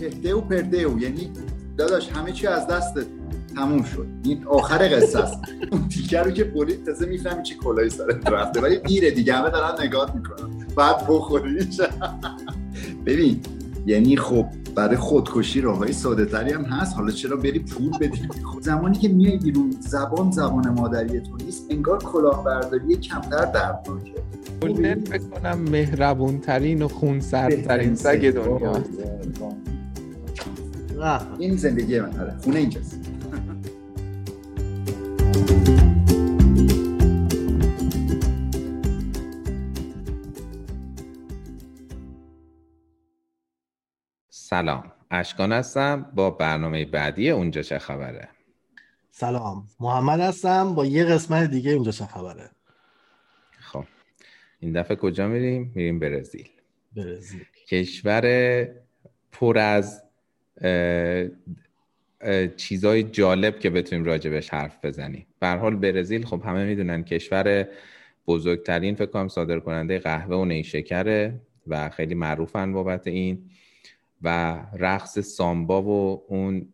پهده و پرده و یعنی داداش همه چی از دست تموم شد. این آخر قصه است. اون تیکه رو که برید تازه می‌فهمی چی کلای سرت رفته. ولی دیره دیگه همه دارن نگاه می‌کنن. بعد بخوری. ببین یعنی خب برای خودکشی راههای ساده تری هم هست. حالا چرا بری پول بدی؟ خب زمانی که میای بیرون زبان زبان مادری تو نیست انگار کلاهبرداری کمتر دردناکه. فکر کنم مهربون ترین و خون ترین سگ. دنیا این زندگی من آره. خونه اینجاست. سلام. اشکان هستم. با برنامه بعدی اونجا چه خبره؟ سلام. محمد هستم. با یه قسمت دیگه اونجا چه خبره؟ خب. این دفعه کجا میریم؟ میریم برزیل. برزیل. کشور پر از چیزای جالب که بتونیم راجبش حرف بزنیم. به حال برزیل خب همه می‌دونن کشور بزرگترین فکر کنم صادر کننده قهوه و نیشکره و خیلی معروفن بابت این. و رقص سامبا و اون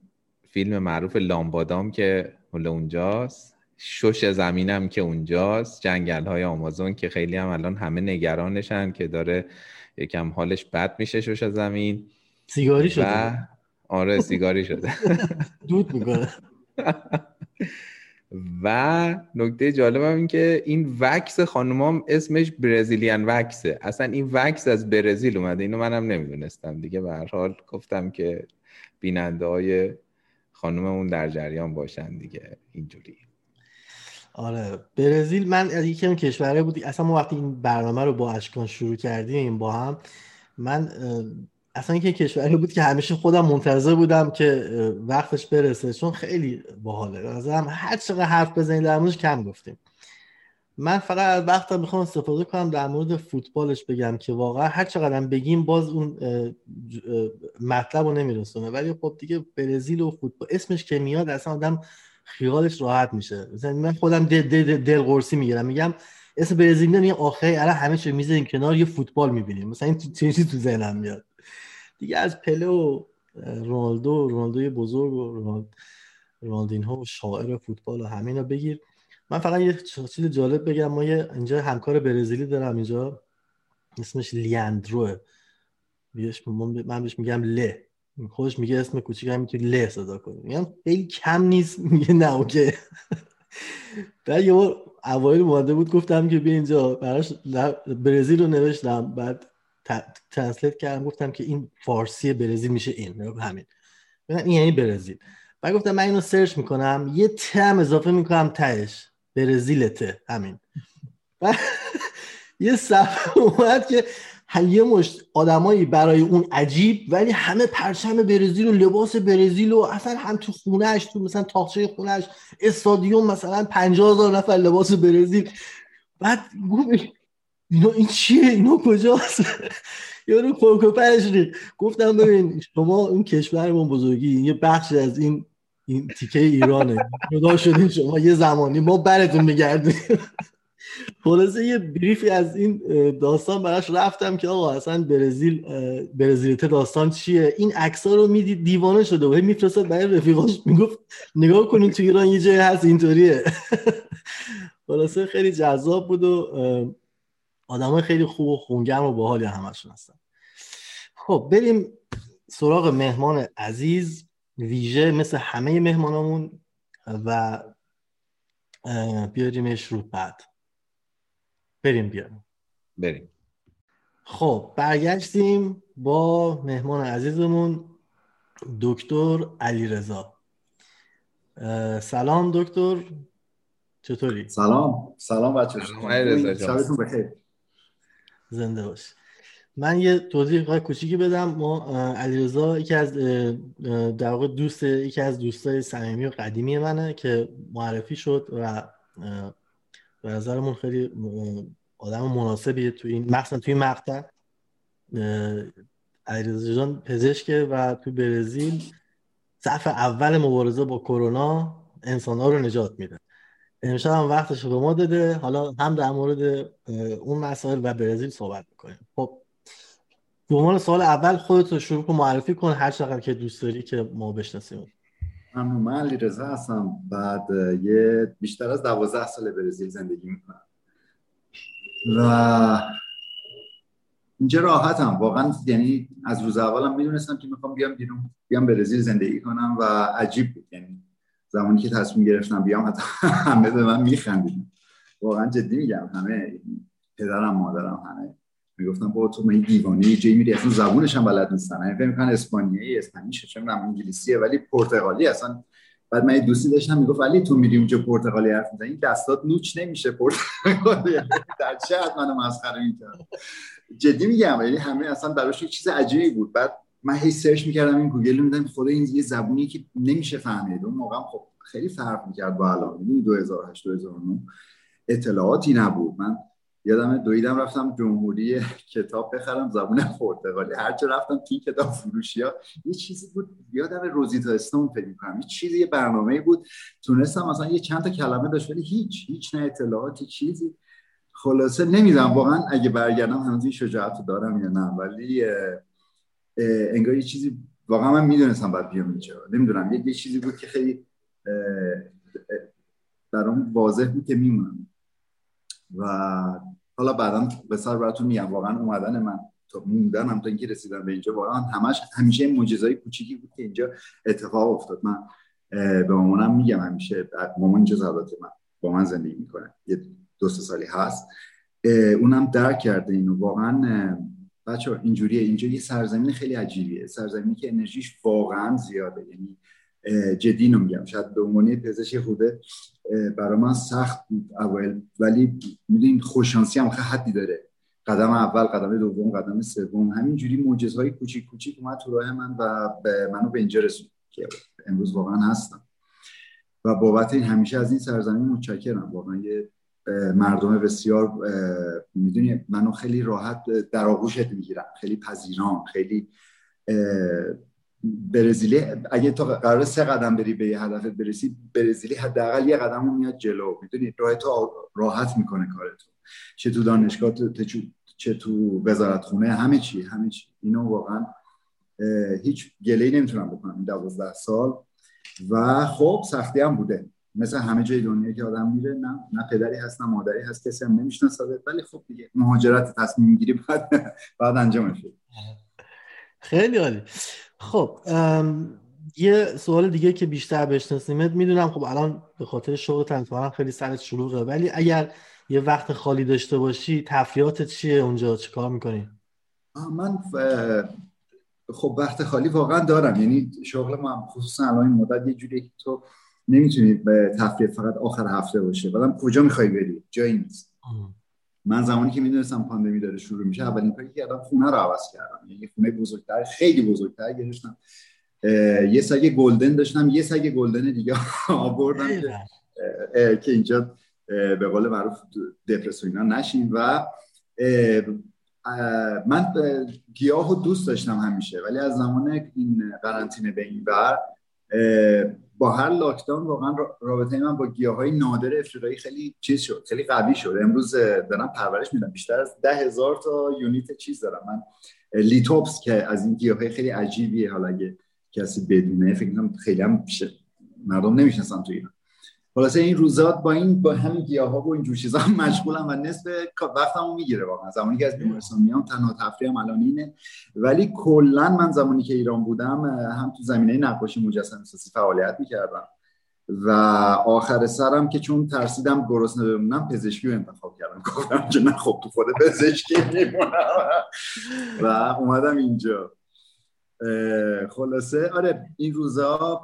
فیلم معروف لامبادام که حالا اونجاست. شش زمینم که اونجاست. جنگل های آمازون که خیلی هم الان همه نگرانشن که داره یکم حالش بد میشه شش زمین. سیگاری شده. آره سیگاری شده. دود می‌کنه. و نکته جالب هم این که این وکس خانومام اسمش برزیلیان وکسه. اصلا این وکس از برزیل اومده. اینو منم نمی‌دونستم. دیگه به هر حال گفتم که بیننده های خانوممون در جریان باشن دیگه. اینجوری. آره. برزیل من از یکی اون کشوره بودی اصلا ما وقتی این برنامه رو با اشکان شروع کردیم با هم من اصلا که کشوری بود که همیشه خودم منتظر بودم که وقتش برسه. چون خیلی باحاله. هم هر چقدر حرف بزنید در موردش کم گفتیم. من فقط از وقتم می‌خوام استفاده کنم در مورد فوتبالش بگم که واقعا هر چقدر بگیم باز اون مطلب رو نمیرسونه. ولی خب دیگه برزیل و فوتبال اسمش که میاد اصلا آدم خیالش راحت میشه. مثلا من خودم دل, دل, دل قرصی می‌گیرم. میگم اسم برزیل میگم آخه الان همه چی می‌ذاریم کنار یه فوتبال می‌بینیم. مثلا این چیزی تو ذهنم میاد؟ دیگه از پله و رونالدو رونالدوی بزرگ و رونالدینهو و شاعر فوتبال و همینا بگیر. من فقط یه چیز جالب بگم. ما یه اینجا همکار برزیلی دارم اینجا. اسمش لیاندروه من بهش میگم ل. خودش میگه اسم کوچیک هم می‌تونی ل صدا کنی. میگم خیلی کم نیست. میگه نه اوکی. بعد یه بار اوایل مانده بود گفتم که بیا اینجا. براش برزیل رو نوشتم. بعد ترنسلیت کردم گفتم که این فارسی برزیل میشه این همین. این یعنی برزیل. بعد گفتم من اینو سرچ می‌کنم یه تم اضافه می‌کنم تهش. برزیلته همین. یه صفحه اومد که یه مشت آدمایی برای اون عجیب ولی همه پرچم برزیل و لباس برزیل و اصلا هم تو خونهش تو مثلا تاخچه خونهش استادیوم مثلا 50 هزار نفر لباس برزیل. بعد اینا این چیه؟ اینا کجاست؟ یارو کوکوپرش ریخ گفتم ببین شما اون کشورمون بزرگی یه بخش از این این تیکه ایرانه. جدا شدین شما یه زمانی ما براتون میگردیم. خلاصه یه بریفی از این داستان براش رفتم که آقا اصلا برزیل برزیلیته داستان چیه؟ این عکس‌ها رو می‌دید دیوانه شده و میفرستاد برای رفیقاش می‌گفت نگاه کنین تو ایران یه جای هست اینطوریه. خلاصه خیلی جذاب بود و آدمای خیلی خوب و خونگرم و باحالی همشون هستن. خب بریم سراغ مهمان عزیز ویژه مثل همه مهمانامون و بیاریمش رو بعد. بریم بیاریم بریم. خب برگشتیم با مهمان عزیزمون دکتر علیرضا. سلام دکتر. چطوری؟ سلام. سلام بچه شبتون بخیر. زنده باش. من یه توضیح کوچیکی بدم. ما علیرضا یکی از در واقع دوست یکی از دوستای صمیمی و قدیمی منه که معرفی شد و به نظرمون خیلی آدم مناسبیه تو این مثلا توی این مقطع. علیرضا جان پزشکه و تو برزیل صف اول مبارزه با کرونا انسان ها رو نجات میده. امشب هم وقتش رو به ما داده. حالا هم در مورد اون مسائل و برزیل صحبت می‌کنیم. خب به عنوان سوال اول خودت رو شروع کن معرفی کن هر چقدر که دوست داری که ما بشناسیم. ممنون. من علی رضا هستم. بعد یه بیشتر از دوازده سال برزیل زندگی می‌کنم. و اینجا راحتم. واقعا یعنی از روز اولم می‌دونستم که می‌خوام بیام بیرون بیام برزیل زندگی کنم و عجیب بود. یعنی زمانی که تصمیم گرفتم بیام حتی همه به من میخندید واقعا جدی میگم همه پدرم مادرم همه می‌گفتم با تو من دیوانه جایی میری اصلا زبونش هم بلد نیستن. همه فکر می‌کنن اسپانیایی اسپانیش چه انگلیسیه ولی پرتغالی اصلا. بعد من دوستی داشتم می‌گفت ولی تو میری اونجا پرتغالی حرف می‌زنی؟ این دستات نوچ نمیشه پرتغالی. در چه حد منو مسخره می‌کرد؟ جدی میگم یعنی همه اصلا براش چیز عجیبی بود. بعد من هی search می‌کردم این گوگل میدیدم خدا این یه زبونی که نمیشه فهمید. اون موقع خب خیلی فرق می‌کرد با الان. 2008 2009 اطلاعاتی نبود. من یادمه دویدم رفتم جمهوری کتاب بخرم زبون پرتغالی هرچه رفتم توی کتاب فروشی ها یه چیزی بود. یادمه Rosetta Stone فکر کنم یه چیزی یه برنامه بود. تونستم مثلا یه چند تا کلمه داشت ولی هیچ هیچ نه اطلاعاتی چیزی. خلاصه نمی‌دونم واقعا اگه برگردم هنوز این شجاعت دارم یا نه. ولی انگار یه چیزی واقعا من می‌دونستم باید بیام اینجا. نمی‌دونم یه چیزی بود که خیلی برام واضح بود که میمونم. و حالا بعدا سر براتون میگم. واقعا اومدن من تا موندنم تا اینکه رسیدم به اینجا واقعا همش همیشه معجزه‌ای کوچیکی بود که اینجا اتفاق افتاد. من به مامانم میگم همیشه مامان اینجا البته من با من زندگی می‌کنه. یه دو سالی هست. اونم درک کرده اینو. واقعا بچه اینجوریه. اینجا یه سرزمین خیلی عجیبیه. سرزمینی که انرژیش واقعا زیاده. یعنی جدی میگم. شاید به عنوان پزشک خوده برای من سخت بود اول ولی می‌دونین خوششانسی هم حدی داره. قدم اول قدم دوم قدم سوم. همینجوری های کوچیک کوچیک اومد تو راه من و به منو به اینجا رسوند که امروز واقعا هستم. و بابت این همیشه از این سرزمین متشکرم. واقعا یه مردم بسیار می‌دونی منو خیلی راحت در آغوشت می‌گیرم خیلی پذیران خیلی برزیلی اگه تو قرار سه قدم بری به یه هدفت برسی برزیلی حداقل یه قدم میاد جلو. می‌دونی راه تو راحت می‌کنه کارتو. چه تو دانشگاه چه تو وزارت خونه همه چی همه چی. اینو واقعا هیچ گله نمی‌تونم بکنم این دوازده سال. و خب سختی هم بوده. مثل همه جای دنیا که آدم میره نه نه پدری هست نه مادری هست کسی هم نمی‌شناسه. ولی خب دیگه مهاجرت تصمیم می‌گیری بعد بعد انجام خیلی عالی. خب یه سوال دیگه که بیشتر بشناسیمت می‌دونم خب الان به خاطر شغل تنظیمارم خیلی سرت شلوغه ولی اگر یه وقت خالی داشته باشی تفریحاتت چیه؟ اونجا چه کار می‌کنی؟ من خب وقت خالی واقعا دارم. یعنی شغل من خصوصا الان این مدت یه جوری که تو نمی‌تونی به تفریح فقط آخر هفته باشه. بعدم کجا می‌خوای بری؟ جایی نیست. من زمانی که می‌دونستم پاندمی داره شروع میشه اولین کاری که کردم خونه رو عوض کردم. یعنی خونه بزرگتر خیلی بزرگتر گرفتم. یه سگ گلدن داشتم یه سگ گلدن دیگه آوردم که اینجا به قول معروف دپرس اینا نشین. و من گیاه رو دوست داشتم همیشه. ولی از زمان این قرنطینه به این بر با هر لاکداون واقعا رابطه من با گیاه های نادر افریقایی خیلی چیز شد خیلی قوی شد. امروز دارم پرورش میدم. بیشتر از ده هزار تا یونیت چیز دارم. من لیتوپس که از این گیاه های خیلی عجیبیه. حالا اگه کسی بدونه فکر کنم خیلی هم مردم نمی‌شناسن تو اینا خلاصه این روزات با این با همین گیاها و این جور چیزا مشغولم و نصف وقتمو می‌گیره واقعا. زمانی که از بیمارستان میام تنها تفریحم الان اینه. ولی کلا من زمانی که ایران بودم هم تو زمینه نقاشی مجسمه سازی فعالیت می‌کردم. و آخر سرم که چون ترسیدم گرسنه بمونم پزشکی رو انتخاب کردم. گفتم که نه خب تو خود پزشکی میمونم. و اومدم اینجا. خلاصه آره این روزا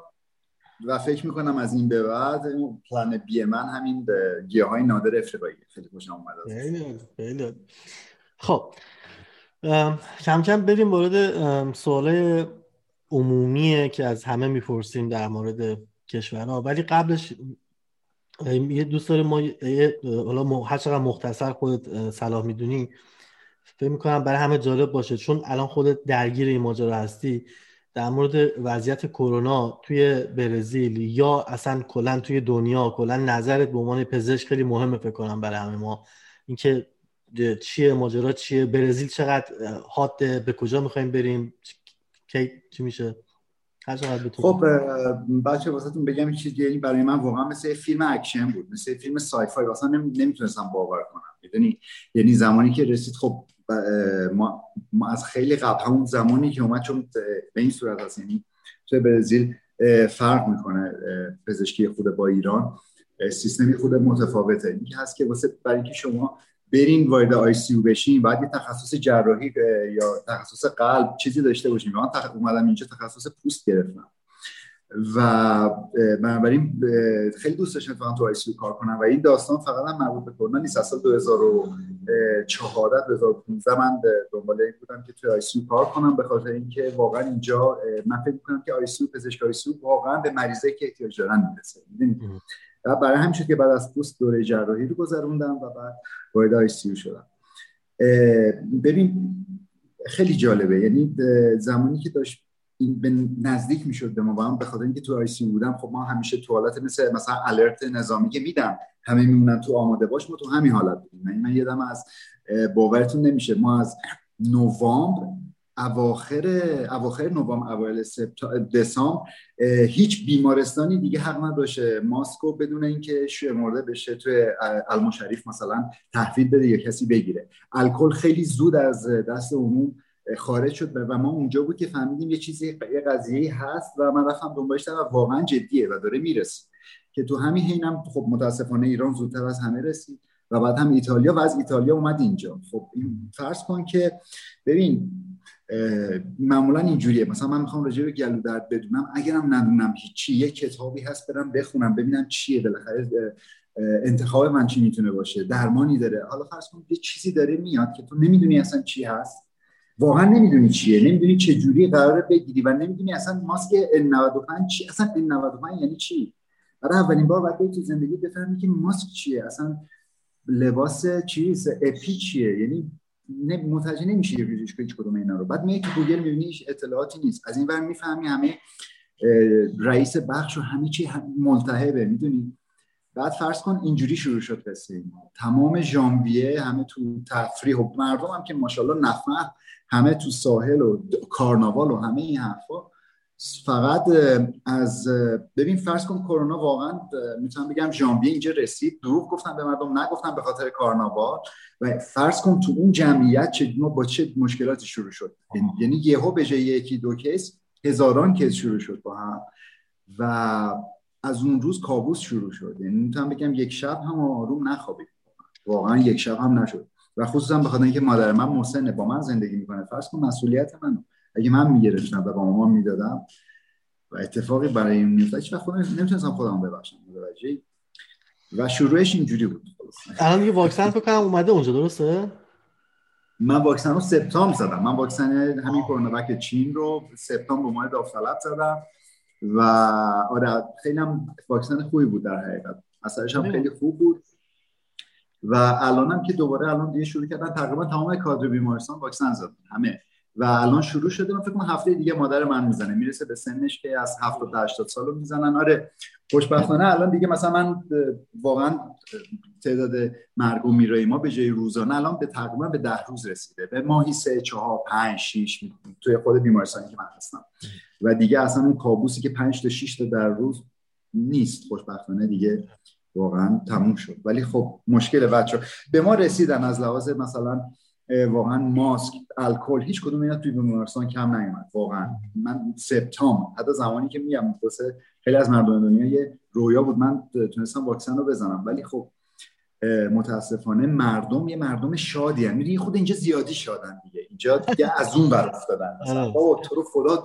و فکر می‌کنم از این به بعد پلان بی من همین گیاه های نادر افریقایی خیلی خوشم اومد خب کم کم بریم وارد سوال عمومیه که از همه می‌پرسیم در مورد کشورها. ولی قبلش یه دوست داره ما حالا هر چقدر مختصر خودت صلاح می‌دونی فکر می‌کنم برای همه جالب باشه. چون الان خودت درگیر این ماجرا هستی. در مورد وضعیت کرونا توی برزیل یا اصلا کلا توی دنیا کلا نظرت به عنوان پزشک خیلی مهمه فکر کنم برای همه ما. اینکه چیه ماجرا چیه برزیل چقدر حاده به کجا می‌خوایم بریم؟ کی چی میشه؟ خب بچه واسهتون بگم چیز یعنی برای من واقعا مثل فیلم اکشن بود مثل فیلم sci-fi واسه نمی‌تونستم باور کنم. می‌دونی؟ یعنی زمانی که رسید خب ما, ما از خیلی قبل همون زمانی که اومد چون به این صورت هست یعنی تو برزیل فرق می‌کنه پزشکی خود با ایران سیستمی خود متفاوته. این هست که واسه برای اینکه شما برین وارد آی سی بشین بعد یه تخصص جراحی یا تخصص قلب چیزی داشته باشین. من تخ... اومدم اینجا تخصص پوست گرفتم. و بنابراین خیلی دوست داشتم اتفاقا تو ICU کار کنم. و این داستان فقط هم مربوط به کرونا نیست. از سال 2014 2015 من دنبال این بودم که توی ICU کار کنم به خاطر اینکه واقعا اینجا من فکر می‌کنم که ICU پزشک ICU واقعا به مریضایی که احتیاج دارن می‌رسه. و برای همین که بعد از پوست دوره جراحی رو گذروندم و بعد وارد ICU شدم. ببین خیلی جالبه. یعنی زمانی که داشت این به نزدیک می‌شد به ما با هم به خاطر اینکه تو آی سی بودم خب ما همیشه توالت مثل مثلا الرت نظامی که میدم همه میمونن تو آماده باش ما تو همین حالت بودیم. من, من یادم از باورتون نمیشه ما از نوامبر اواخر اواخر نوامبر اوایل دسامبر هیچ بیمارستانی دیگه حق نداشته. ماسکو بدون اینکه شمرده بشه توی المشریف مثلا تحویل بده یا کسی بگیره. الکل خیلی زود از دست عموم خارج شد و ما اونجا بود که فهمیدیم یه چیزی یه قضیه هست و من رفتم دنبالش و واقعا جدیه و داره می‌رسه. که تو همین حینم خب متاسفانه ایران زودتر از همه رسید و بعد هم ایتالیا و از ایتالیا اومد اینجا. خب این فرض کن که ببین معمولا اینجوریه. مثلا من می‌خوام راجع به گلو درد بدونم. اگرم ندونم هیچی یه کتابی هست برم بخونم ببینم چیه. بالاخره انتخاب من چی می‌تونه باشه. درمانی داره. حالا فرض کن یه چیزی داره میاد که تو نمی‌دونی اصلا چی هست. واقعا نمی‌دونی چیه نمی‌دونی چه جوری قراره بگیری و نمی‌دونی اصلا ماسک N95 چی اصلا N95 یعنی چی؟ برای اولین بار باید تو زندگی بفهمی که ماسک چیه اصلا لباس چیز اپی چیه؟ یعنی متوجه نمیشه یه که هیچ کدوم اینا رو. بعد میای تو گوگل می‌بینی اطلاعاتی نیست. از این ور می‌فهمی همه رئیس بخش و همه چی ملتهبه می‌دونی؟ بعد فرض کن اینجوری شروع شد قصه تمام ژانویه همه تو تفریح و مردم هم که ماشاءالله نفهم همه تو ساحل و کارناوال و همه این حرفا. فقط از ببین فرض کن کرونا واقعا می‌تونم بگم ژانویه اینجا رسید. دروغ گفتم به مردم نگفتم به خاطر کارناوال. و فرض کن تو اون جمعیت چه ما با چه مشکلاتی شروع شد؟ یعنی یهو به جای یکی دو کیس هزاران کیس شروع شد با هم. و از اون روز کابوس شروع شد. یعنی می‌تونم بگم یک شب هم آروم نخوابید واقعا یک شب هم نشد. و خصوصا به خاطر اینکه مادر من مسنه با من زندگی می‌کنه فرض کن مسئولیت من اگه من می‌گرفتم و با مامان می‌دادم و اتفاقی برای این میفته هیچ وقت نمی‌تونستم خودم ببخشم. متوجه و شروعش اینجوری بود. الان دیگه واکسن فکر کنم اومده اونجا درسته؟ من واکسن رو سپتامبر زدم. من واکسن همین کرونا وک چین رو سپتامبر به ماه داوطلب زدم. و آره خیلی هم واکسن خوبی بود در حقیقت. اثرش هم خیلی خوب بود. و الانم که دوباره الان دیگه شروع کردن تقریبا تمام کادر بیمارستان واکسن زدن همه. و الان شروع شده. من فکر کنم هفته دیگه مادر من می‌زنه. می‌رسه به سنش که از 70 تا 80 سالو می‌زنن. آره خوشبختانه الان دیگه مثلا من واقعا تعداد مرگ و میرای ما به جای روزانه الان به تقریبا به ده روز رسیده. به ماهی سه چهار پنج شیش توی خود بیمارستانی که من هستم. و دیگه اصلا اون کابوسی که پنج تا 6 تا در روز نیست. خوشبختانه دیگه واقعا تموم شد. ولی خب مشکل بچه به ما رسیدن از لحاظ مثلا واقعا ماسک الکل هیچ کدوم اینا توی بیمارستان کم نیومد واقعا. من سپتامبر حتی زمانی که میگم واسه خیلی از مردم دنیا یه رویا بود من تونستم واکسن رو بزنم. ولی خب متاسفانه مردم یه مردم شادی هم میری خود اینجا زیادی شادن دیگه. اینجا دیگه از اون بر افتادن. مثلا بابا تو رو خدا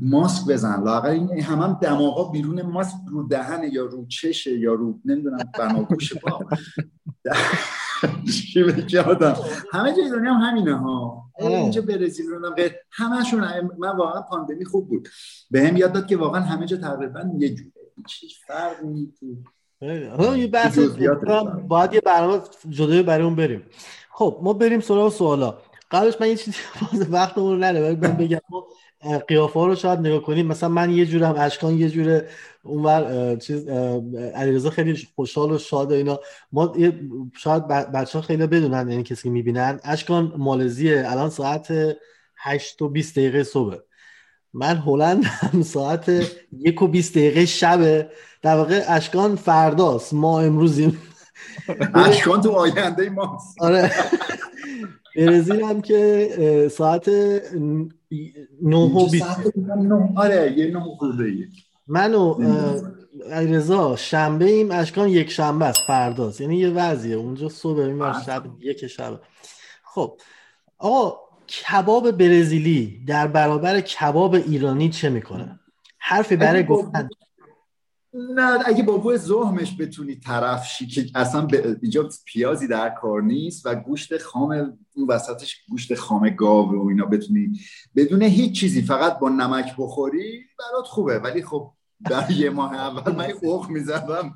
ماسک بزن. لاقل این هم هم دماغا بیرون ماسک رو دهن یا رو چشه یا رو نمی‌دونم بناگوش با همه جای دنیا هم همینه ها. اینجا برزیل رو غیر همشون من واقعا پاندمی خوب بود. به هم یاد داد که واقعا همه جا تقریبا یه جوره. هیچ فرقی تو یه بحث باید یه برنامه جدایی برای اون بریم. خب ما بریم سراغ سوالا. قبلش من یه چیزی وقتمون رو نره من بگم قیافه رو شاید نگاه کنیم. مثلا من یه جورم اشکان یه جوره اونور چیز علیرضا خیلی خوشحال و شاد و اینا. ما شاید بچه ها خیلی بدونن یعنی کسی می‌بینن. اشکان مالزیه الان ساعت 8 و 20 دقیقه صبح. من هلند هم ساعت یک و 20 دقیقه شبه در واقع اشکان فرداست. ما امروزیم. اشکان تو آینده ماست. آره. برزیل هم که ساعت 9 و 20 آره یه 9 خورده من و علیرضا شنبه ایم. اشکان یک شنبه است فرداست. یعنی یه وضعیه. اونجا صبح این شب یک شب. خب. آقا کباب برزیلی در برابر کباب ایرانی چه می‌کنه؟ حرفی برای گفتن. نه اگه با بوی زهمش بتونی طرف شی که اصلا اینجا پیازی در کار نیست و گوشت خام اون وسطش گوشت خام گاو و اینا بتونی بدون هیچ چیزی فقط با نمک بخوری برات خوبه. ولی خب در یه ماه اول من اوخ می‌زدم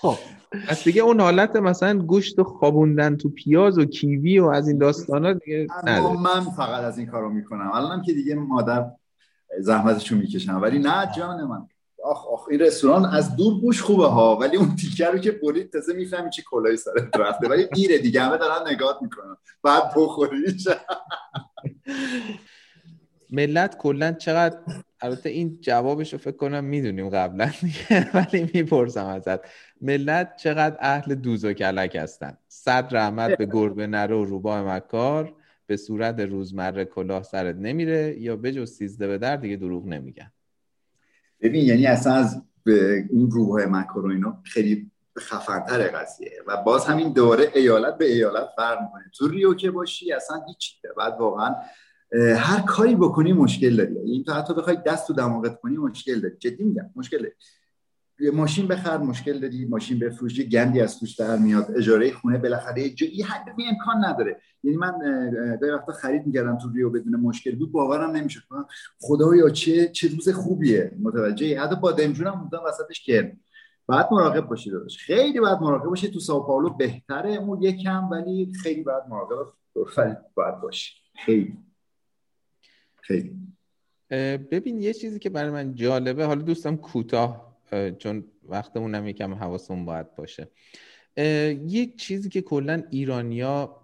خب پس دیگه اون حالت مثلا گوشت خوابوندن تو پیاز و کیوی و از این داستانا دیگه من فقط از این کارو می‌کنم. الانم که دیگه مادر زحمتشو می‌کشم. ولی نه جان من. آخ آخ این رستوران از دور بوش خوبه ها ولی اون تیکه رو که برید تازه می‌فهمی چی کلای سرت رفته. ولی دیره دیگه همه دارن نگاه می‌کنن. بعد بخوریش ملت کلا چقدر البته این جوابش رو فکر کنم می‌دونیم قبلا ولی می‌پرسم ازت. ملت چقدر اهل دوز و کلک هستن؟ صد رحمت به گربه و روباه مکار به صورت روزمره کلاه سرت نمیره یا بجز سیزده به در دیگه دروغ نمیگن؟ ببین یعنی اصلا از این روباه مکار و اینا خیلی خفنتر قضیه. و باز همین دوره ایالت به ایالت فرق می‌کنه. تو ریو که باشی اصلا هیچ بعد واقعا هر کاری بکنی مشکل داری. این تو حتی بخوای دست تو دماغت کنی مشکل داری. جدی میگم مشکل داری. ماشین بخر مشکل داری. ماشین بفروشی گندی از توش در میاد. اجاره خونه بالاخره یه حد امکان نداره. یعنی من گاهی وقتا خرید می‌کردم تو ریو بدون مشکل. بود باورم نمی‌شد. خدایا چه چه روز خوبیه. متوجه حتی با دمجونم بودم وسطش گرم. بعد مراقب باشید داداش. خیلی باید مراقب باشید تو ساو پائولو بهتره اون یکم ولی خیلی باید مراقب باید باشی. خیلی. خیلی. ببین یه چیزی که برای من جالبه حالا دوستم کوتاه چون وقتمون هم یکم حواسمون باید باشه. یک چیزی که کلا ایرانیا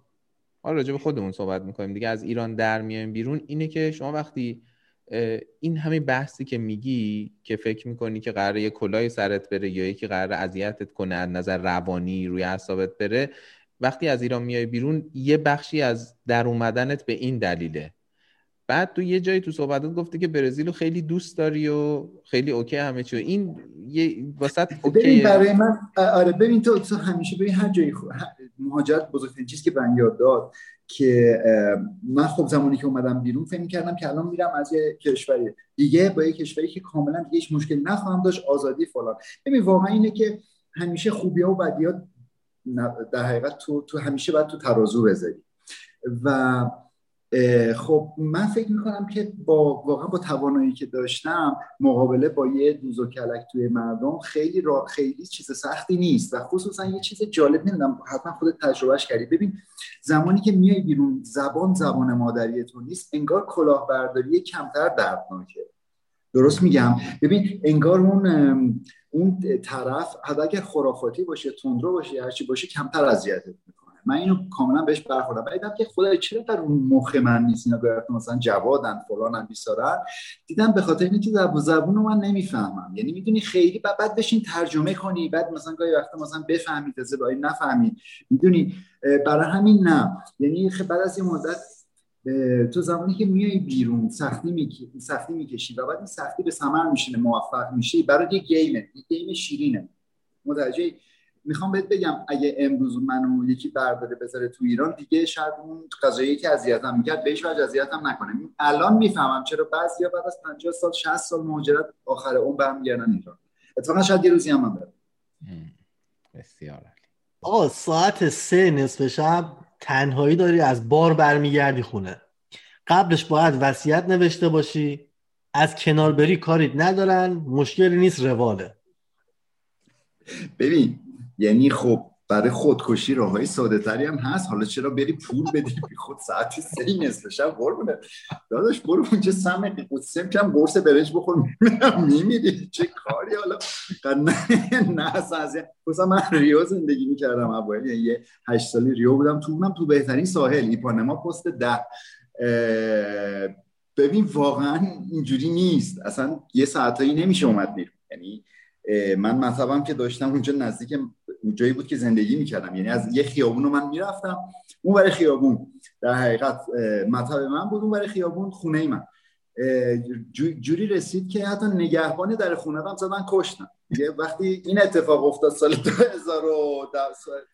حالا راجع به خودمون صحبت می‌کنیم دیگه از ایران در میایم بیرون اینه که شما وقتی این همه بحثی که میگی که فکر می‌کنی که قراره یه کلاه سرت بره یا یکی قراره اذیتت کنه از نظر روانی روی اعصابت بره وقتی از ایران میای بیرون یه بخشی از در اومدنت به این دلیله. بعد تو یه جایی تو صحبتات گفته که برزیل رو خیلی دوست داری و خیلی اوکی همه چی. این یه واسط اوکی ببین برای من آره ببین تو تو همیشه ببین هر جایی خو... مهاجرت بزرگترین چیزی که من یاد داد که من خب زمانی که اومدم بیرون فکر کردم که الان میرم از یه کشوری دیگه با یه کشوری که کاملا دیگه هیچ مشکلی نخواهم داشت آزادی فلان. ببین واقعا اینه که همیشه خوبی ها و بدی ها در حقیقت تو تو همیشه باید تو ترازو بذاری. و خب من فکر می‌کنم که با واقعا با توانایی که داشتم مقابله با یه دوز و کلک توی مردم خیلی را خیلی چیز سختی نیست و خصوصا یه چیز جالب نمی‌دونم حتما خودت تجربهش کردی. ببین زمانی که میای بیرون زبان زبان مادری تو نیست انگار کلاهبرداری کمتر دردناکه. درست میگم؟ ببین انگار اون اون طرف حتی اگر خرافاتی باشه تندرو باشه هرچی باشه کمتر اذیتت من اینو کاملا بهش برخوردم. ولی که خدای چرا در اون مخ من نیست؟ اینا مثلا جوادن فلانن بیسارن. دیدم به خاطر اینکه زبون زبون من نمی‌فهمم. یعنی می‌دونی خیلی بعد بشین ترجمه کنی بعد مثلا گاهی وقتا مثلا بفهمی تازه باید نفهمی. می‌دونی؟ برای همین نه. یعنی بعد از این مدت تو زمانی که میای بیرون سختی میکی سختی می‌کشی و بعد این سختی به ثمر میشینه موفق میشی. برای یه گیمه یه گیم شیرینه. متوجه می‌خوام بهت بگم اگه امروز منو یکی برداره بذاره تو ایران دیگه شاید اون قضایی که اذیتم می‌کرد بهش وجه اذیتم نکنه. الان می‌فهمم چرا بعضیا بعد از 50 سال 60 سال مهاجرت آخر اون برمیگردن ایران. اتفاقا شاید یه روزی هم من برم. بسیار آقا ساعت سه نصف شب تنهایی داری از بار برمیگردی خونه. قبلش باید وصیت نوشته باشی. از کنار بری کاریت ندارن. مشکلی نیست رواله. ببین یعنی خب برای خودکشی راههای ساده تری هم هست. حالا چرا بری پول بدی بی خود ساعتی سه نصف شب؟ قربونه. داداش برو اونجا سم سم کم قرص برنج بخور. میمیری. چه کاری؟ حالا نه اصلا مثلا من ریو زندگی می‌کردم اول یه هشت سالی ریو بودم. تو اونم تو بهترین ساحل. ایپانما پست ده. ببین واقعا اینجوری نیست. اصلا یه ساعتایی نمیشه اومد بیرون. یعنی من مطبم که داشتم اونجا نزدیک جایی بود که زندگی می‌کردم. یعنی از یه خیابون رو من می‌رفتم. اون برای خیابون در حقیقت مطب من بود اون برای خیابون خونه ای من. جوری رسید که حتی نگهبان در خونه هم زدن کشتن دیگه وقتی این اتفاق افتاد سال 2000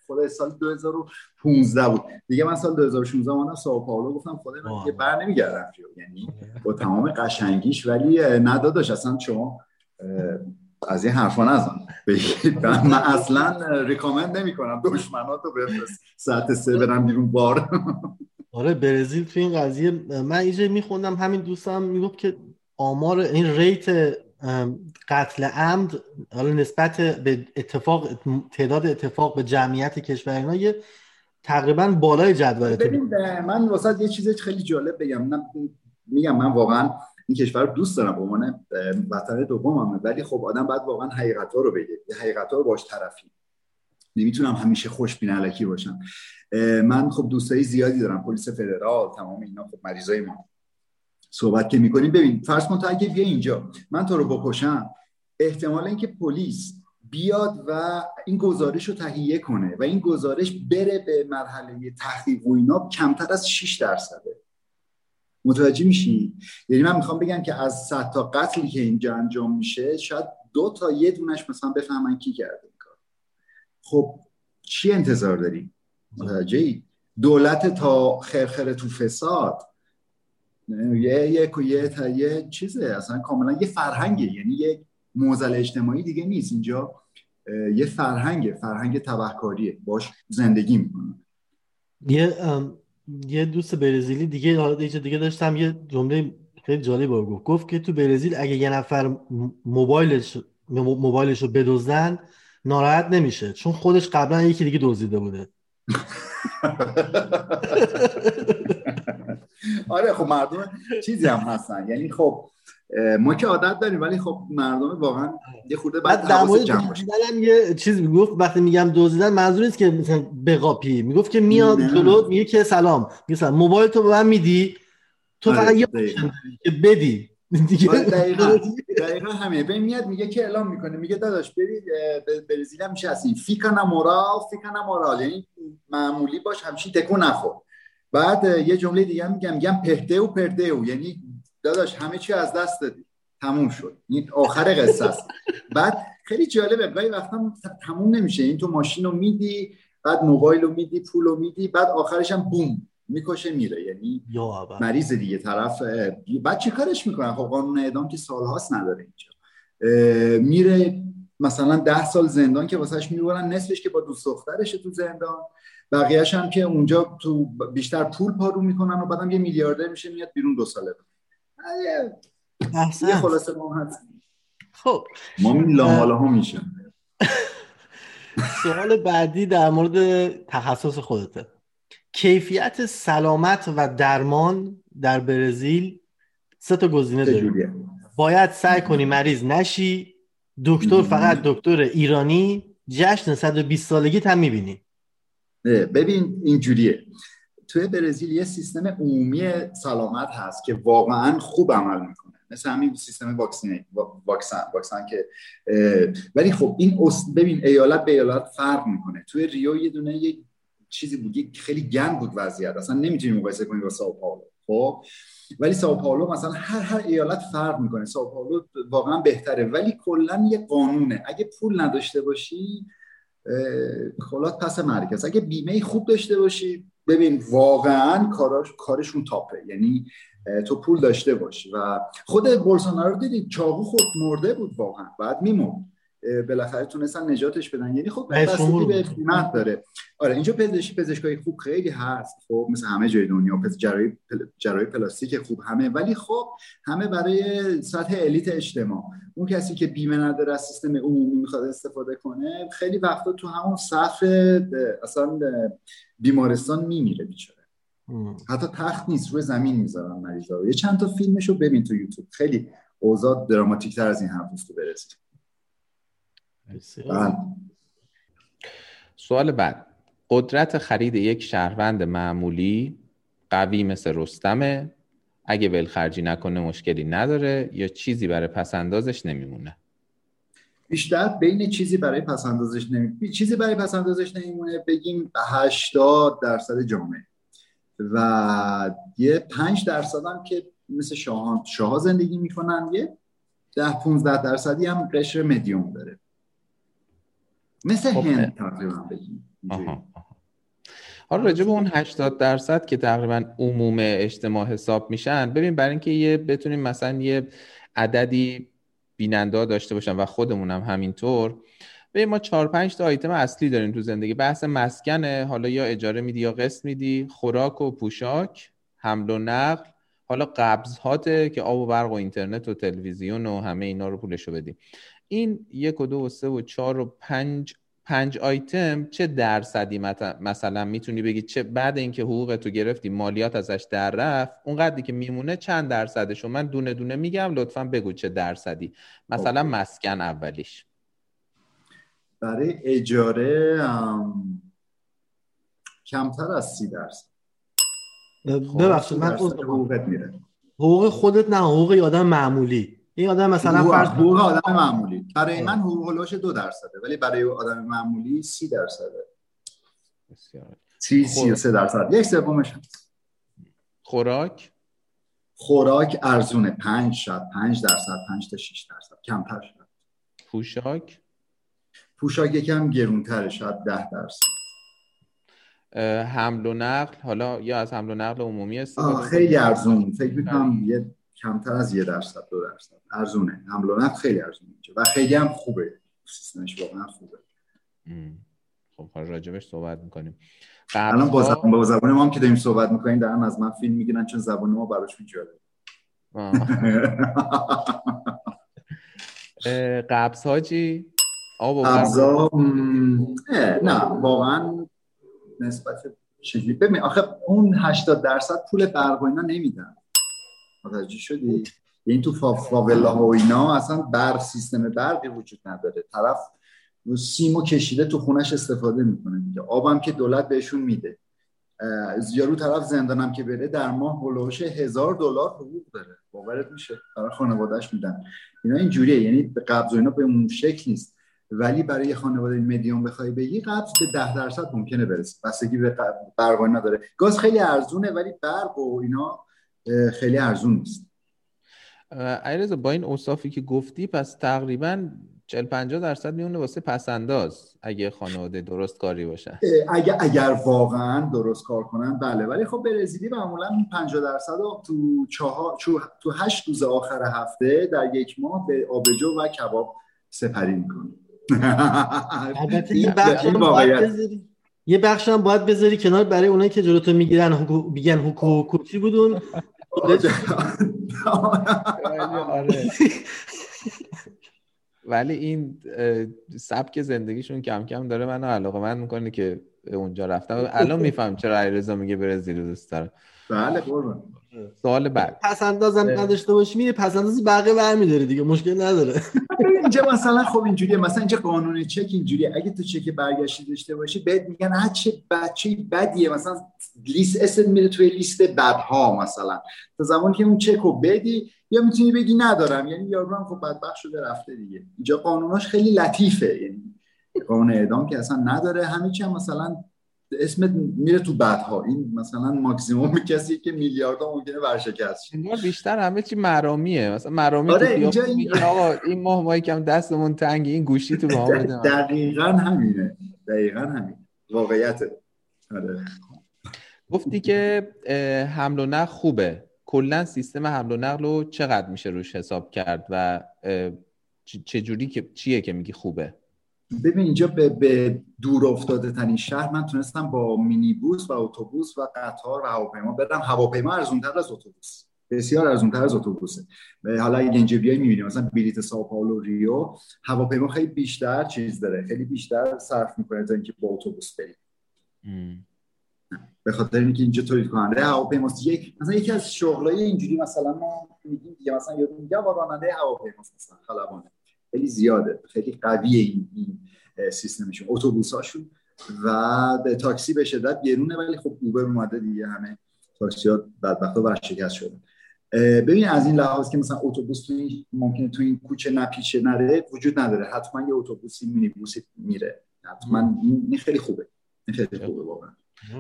خدا سال 2015 بود. دیگه من سال 2016 اومدم ساو پائولو گفتم خدا من دیگه بر نمیگردم یعنی با تمام قشنگیش ولی نداداش اصلا شما از این حرفا نزن. من اصلا ریکامند نمی کنم دشمناتو بفرست. ساعت سه برم بیرون بار. آره برزیل تو این قضیه من اینجا میخوندم همین دوستم می‌گفت که آمار این ریت قتل عمد حالا نسبت به اتفاق تعداد اتفاق به جمعیت کشور اینا یه تقریبا بالای جدول ببین من واسه یه چیز خیلی جالب بگم. میگم من واقعا این کشور رو دوست دارم. به عنوان وطن ولی خب آدم باید واقعا حقیقت ها رو بگه. حقیقت ها رو باش طرفی نمی‌تونم همیشه خوشبین علکی باشم. من خب دوستایی زیادی دارم. پلیس فدرال تمام اینا خب مریضای ما. صحبت که می‌کنیم ببین فرض کن تو اگه بیا اینجا من تو رو بکشم. احتمال اینکه پلیس بیاد و این گزارش رو تهیه کنه و این گزارش بره به مرحله تحقیق و اینا کمتر از 6 درصده. متوجه میشی؟ یعنی من می‌خوام بگم که از صد تا قتلی که اینجا انجام میشه شاید دو تا یه دونش مثلا بفهمن کی کرده این کار. خب چی انتظار داری متوجه ای؟ دولت تا خرخره تو فساد. یه یه یه یه چیزه. اصلا کاملا یه فرهنگه. یعنی یه موزل اجتماعی دیگه نیست. اینجا یه فرهنگه. فرهنگ تبهکاریه. باش زندگی می‌کنه. یه یه دوست برزیلی دیگه حالا دیگه داشتم یه جمله خیلی جالب گفت. گفت که تو برزیل اگه یه نفر موبایلش موبایلش رو بدزدن ناراحت نمیشه. چون خودش قبلا یکی دیگه دزدیده بوده. آره خب مردم چیزی هم هستن. یعنی خب ما که عادت داریم ولی خب مردم واقعا یه خورده بعد در مورد یه چیز می‌گفت وقتی میگم دزدیدن منظور نیست که مثلا بقاپی می‌گفت که میاد جلو میگه که سلام. میگه موبایل تو به من میدی تو آره، فقط یه که بدی. آره، دقیقا. دقیقا همه به میاد میگه که اعلام می‌کنه. میگه داداش برید برزیل هم میشه هستیم فیکا مورال فیکا مورال. یعنی معمولی باش همچین تکون نخور. بعد یه جمله دیگه میگم. میگم پهده و پرده و یعنی داداش همه چی از دست دادی. تموم شد. این آخر قصه است. بعد خیلی جالبه. گاهی وقتا تموم نمیشه. این تو ماشین رو میدی بعد موبایل رو میدی پول رو میدی بعد آخرش هم بوم می‌کشه میره. یعنی مریض دیگه. طرف بعد چه کارش می‌کنن؟ خب قانون اعدام که سالهاست نداره اینجا. میره مثلا ده سال زندان که واسهش می‌برن. نصفش که با دوست دخترشه تو زندان. بقیهش هم که اونجا تو بیشتر پول پارو می‌کنن و بعدم یه میلیاردر میشه میاد بیرون دو ساله. یه خلاصه ما هست. خب. ما این لاماله ها میشن سوال بعدی در مورد تخصص خودته. کیفیت سلامت و درمان در برزیل سه تا گزینه داری باید سعی کنی مریض نشی دکتر فقط دکتر ایرانی جشن 120 سالگی هم می‌بینی. ببین اینجوریه. توی برزیل یه سیستم عمومی سلامت هست که واقعا خوب عمل می‌کنه. مثل همین سیستم واکسین واکسن واکسن که ولی خب این ببین ایالت به ایالت فرق می‌کنه. توی ریو یه دونه یه چیزی بود خیلی گند بود وضعیت. اصلا نمی‌تونی مقایسه کنی با ساو پائولو خب؟ ولی ساو پائولو مثلا هر هر ایالت فرق می‌کنه. ساو پائولو واقعا بهتره. ولی کلا یه قانونه. اگه پول نداشته باشی کلات پس مرکز اگه بیمه خوب داشته باشی ببین واقعا کاراش کارشون تاپه. یعنی تو پول داشته باشی. و خود بولسونارو دیدی چاقو خود مرده بود واقعا. بعد میمون بالاخره تونستن نجاتش بدن. یعنی خب بستگی به قیمت داره. آره اینجا پزشکی پزشکای خوب خیلی هست. خب مثل همه جای دنیا پس جراحی جراحی پلاستیک خوب همه. ولی خب همه برای سطح الیت اجتماع. اون کسی که بیمه نداره از سیستم عمومی می‌خواد استفاده کنه خیلی وقتا تو همون صف اصلا بیمارستان میمیره بیچاره. حتی تخت نیست روی زمین می‌ذارن مریضا رو. یه چند تا فیلمش رو ببین تو یوتیوب. خیلی اوضاع دراماتیک تر از این حرف تو برسید بله. سوال بعد. قدرت خرید یک شهروند معمولی قوی مثل رستمه. اگه ولخرجی نکنه مشکلی نداره یا چیزی برای پسندازش نمیمونه؟ بیشتر بین چیزی برای پسندازش نمی چیزی برای پسندازش نمیمونه بگیم 80 درصد جامعه. و یه 5 درصد هم که مثل شاهان شاه زندگی می‌کنن یه 10 15 درصدی هم قشر مدیوم داره. مثل خب هند تقریبا بگیم حالا راجع به اون 80 درصد که تقریبا عموم اجتماع حساب میشن ببین برای اینکه یه بتونیم مثلا یه عددی بیننده داشته باشن و خودمونم همینطور. ببین ما 4 5 تا آیتم اصلی داریم تو زندگی. بحث مسکنه حالا یا اجاره میدی یا قسط میدی خوراک و پوشاک حمل و نقل حالا قبض که آب و برق و اینترنت و تلویزیون و همه اینا رو پولشو بدی این یک و دو و سه و چهار و پنج پنج آیتم چه درصدی مثلا می‌تونی بگی چه بعد اینکه حقوق تو گرفتی مالیات ازش در رفت اونقدری که میمونه چند درصدشو؟ من دونه دونه میگم لطفا بگو چه درصدی. مثلا مسکن اولیش. برای اجاره کمتر از سی درصد. ببخشید من حقوقت میره. حقوق خودت نه حقوق آدم معمولی. این آدم مثلا فرض حقوق آدم معمولی. برای من حقوق هلوش دو درصده ولی برای آدم معمولی سی درصده. بسیار. سی سی سه درصد. یک سومش. خوراک؟ خوراک ارزونه. پنج شد پنج درصد پنج تا شیش درصد. کمتر شد. پوشاک؟ پوشاک یکم گرونتره شاید ده درصد. حمل و نقل؟ حالا یا از حمل و نقل عمومی استفاده خیلی ارزون. فکر می‌کنم یه کمتر از یه درصد دو درصد. ارزونه. حمل و نقل خیلی ارزونه و خیلی هم خوبه. سیستمش واقعا خوبه. خب راجبش صحبت می‌کنیم. الان با زبان, با زبان ما هم که داریم صحبت می‌کنیم دارن از من فیلم می‌گیرن چون زبان ما براشون جالب. قبض ها چی؟ نه. واقعا نسبت شکلی ببین آخه اون 80 درصد پول برق و اینا نمیدن. متوجه شدی؟ یعنی تو فاولا و اینا اصلا برق سیستم برقی وجود نداره. طرف سیمو کشیده تو خونش استفاده می‌کنه دیگه. آبم که دولت بهشون میده. یارو طرف زندانم که بره در ماه هلوش هزار دلار حقوق داره. باورت میشه؟ برای خانوادهش میدن. اینا اینجوریه. یعنی به قبض و اینا به اون شکل نیست. ولی برای خانواده مدیوم بخوای بگی قبض به ده درصد ممکنه برسه. بستگی به برق نداره گاز خیلی ارزونه ولی برق و اینا خیلی ارزون نیست. ایرزا با این اوصافی که گفتی پس تقریبا 40 50 درصد میونه واسه پسنداز اگه خانواده درست کاری باشن. اگر اگر واقعا درست کار کنن بله. ولی خب برزیلی معمولا 50 درصد تو چهار تو 8 روز آخر هفته در یک ماه به آبجو و کباب سپری می‌کنه البته این بخش یه بخش هم باید بذاری کنار برای اونایی که جلوتو می‌گیرن حقوق میگن حقوق چی بودون آره. ولی این سبک زندگیشون کم کم داره منو علاقه من می‌کنه که اونجا رفتم. الان میفهم چرا علیرضا میگه برزیل دوست داره بله قربان. سوال بعد. پس اندازم نداشته باشی میره پس اندازی بقیه برمیداره دیگه مشکل نداره. اینجا مثلا خب اینجوریه مثلا اینجا قانون چک اینجوریه. اگه تو چک برگشتی داشته باشی بهت میگن هر چه بچه بدیه مثلا لیست اسم میره توی لیست بدها مثلا. تا زمانی که اون چک رو بدی یا می‌تونی بگی ندارم. یعنی یارو هم خب بدبخت شده رفته دیگه. اینجا قانوناش خیلی لطیفه. یعنی قانون اعدام که اصلا نداره. همه چی هم مثلا اسمت میره تو بدها. این مثلا ماکسیموم کسی که میلیاردها ممکنه ورشکست شه. بیشتر همه چی مرامیه. مثلا مرامی آره اینجا این... آقا این ماه ما یکم دستمون تنگ این گوشی تو با دقیقا همینه. دقیقا همین واقعیت آره. گفتی که حمل و نقل خوبه. کلا سیستم حمل و نقل رو چقدر میشه روش حساب کرد و چجوری که چیه که میگی خوبه؟ ببین اینجا به, به دور افتاده ترین شهر من تونستم با مینیبوس و اتوبوس و قطار و هواپیما برم هواپیما ارزونتر از اتوبوس. بسیار ارزونتر از اتوبوسه. حالا اگه اینجا بیای می‌بینیم مثلا بلیت ساو پائولو ریو هواپیما خیلی بیشتر چیز داره. خیلی بیشتر صرف می‌کنه تا اینکه با اتوبوس بریم. به خاطر اینکه اینجا تولید کننده هواپیما یک مثلا یکی از شغلای اینجوری مثلا ما میگیم دیگه مثلا یادم میگم راننده هواپیما مثلا خلبانه. خیلی زیاده خیلی قویه این, این سیستمشون اتوبوساشون. و تاکسی به شدت گرونه ولی خب اوبر اومده دیگه همه تاکسی ها بدبختا ورشکست شدن. ببین از این لحاظ که مثلا اتوبوس تو ممکنه تو این کوچه نپیچه نره وجود نداره. حتما یه اتوبوسی مینی بوسی میره. حتما این خیلی خوبه. این خیلی خوبه واقعا.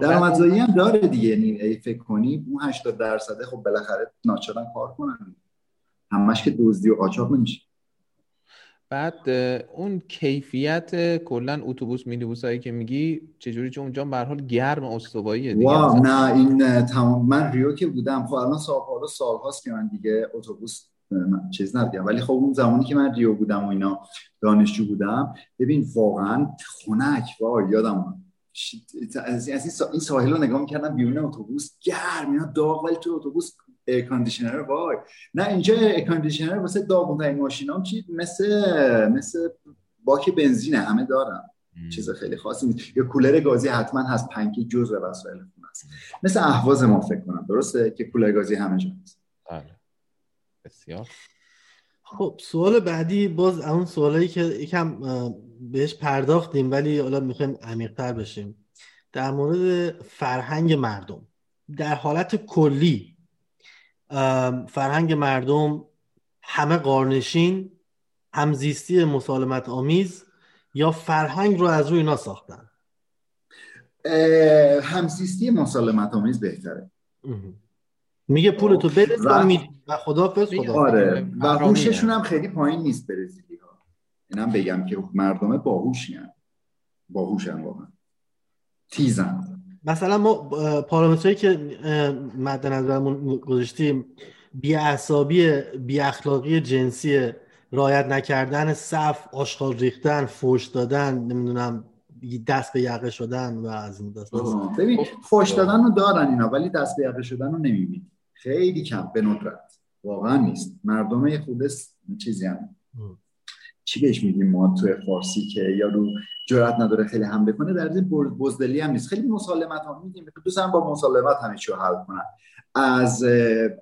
درآمدزایی هم داره دیگه. یعنی فکر کنی اون 80 درصده خب بالاخره ناچارن کار کنن. همش که دزدی و قاچاق نمیشه. بعد اون کیفیت کلا اتوبوس مینیبوس هایی که میگی چجوری؟ چون اونجا به حال گرم استواییه دیگه. واو نه این تمام من ریو که بودم خب الان سال سالهاست که من دیگه اتوبوس چیز ندیدم. ولی خب اون زمانی که من ریو بودم و اینا دانشجو بودم ببین واقعا خنک وا یادم از این ساحل رو نگاه می‌کردم بیرون اتوبوس گرم اینا داغ ولی تو اتوبوس کاندیشنر وای. نه اینجا کاندیشنر واسه داغون ماشینام چی؟ مثل مثل باک بنزینه همه دارم چیز خیلی خاصی نیست. یا کولر گازی حتما هست پنکی جزء وسایل خونه است. مثل اهواز ما فکر کنم. درسته که کولر گازی همه جا هست. بله. بسیار. خب سوال بعدی باز اون سوالایی که یکم بهش پرداختیم ولی حالا می‌خوایم عمیق‌تر بشیم. در مورد فرهنگ مردم. در حالت کلی فرهنگ مردم همه قارنشین همزیستی مسالمت آمیز یا فرهنگ رو از روی اینا ساختن؟ همزیستی مسالمت آمیز بهتره. میگه پول تو بده و, و خدا خدا آره. و هوششون هم خیلی پایین نیست برزیلی ها اینم بگم که مردم باهوشی هم باهوشن واقعا. تیزن. مثلا ما پارامترهایی که مد نظرمون گذاشتیم بی اعصابی بی اخلاقی جنسی رایت نکردن صف آشغال ریختن فوش دادن نمی‌دونم دست به یقه شدن و از این دست ببین فوش دادن رو دارن اینا ولی دست به یقه شدن رو نمی‌بینی. خیلی کم به ندرت. واقعا نیست. مردم خود چیزی هم. چی بهش میگیم ما توی فارسی که یارو جرأت نداره خیلی حمله کنه در این بزدلی هم نیست. خیلی مسالمت ها میدیم دوست هم با مسالمت همه چی حل کنن. از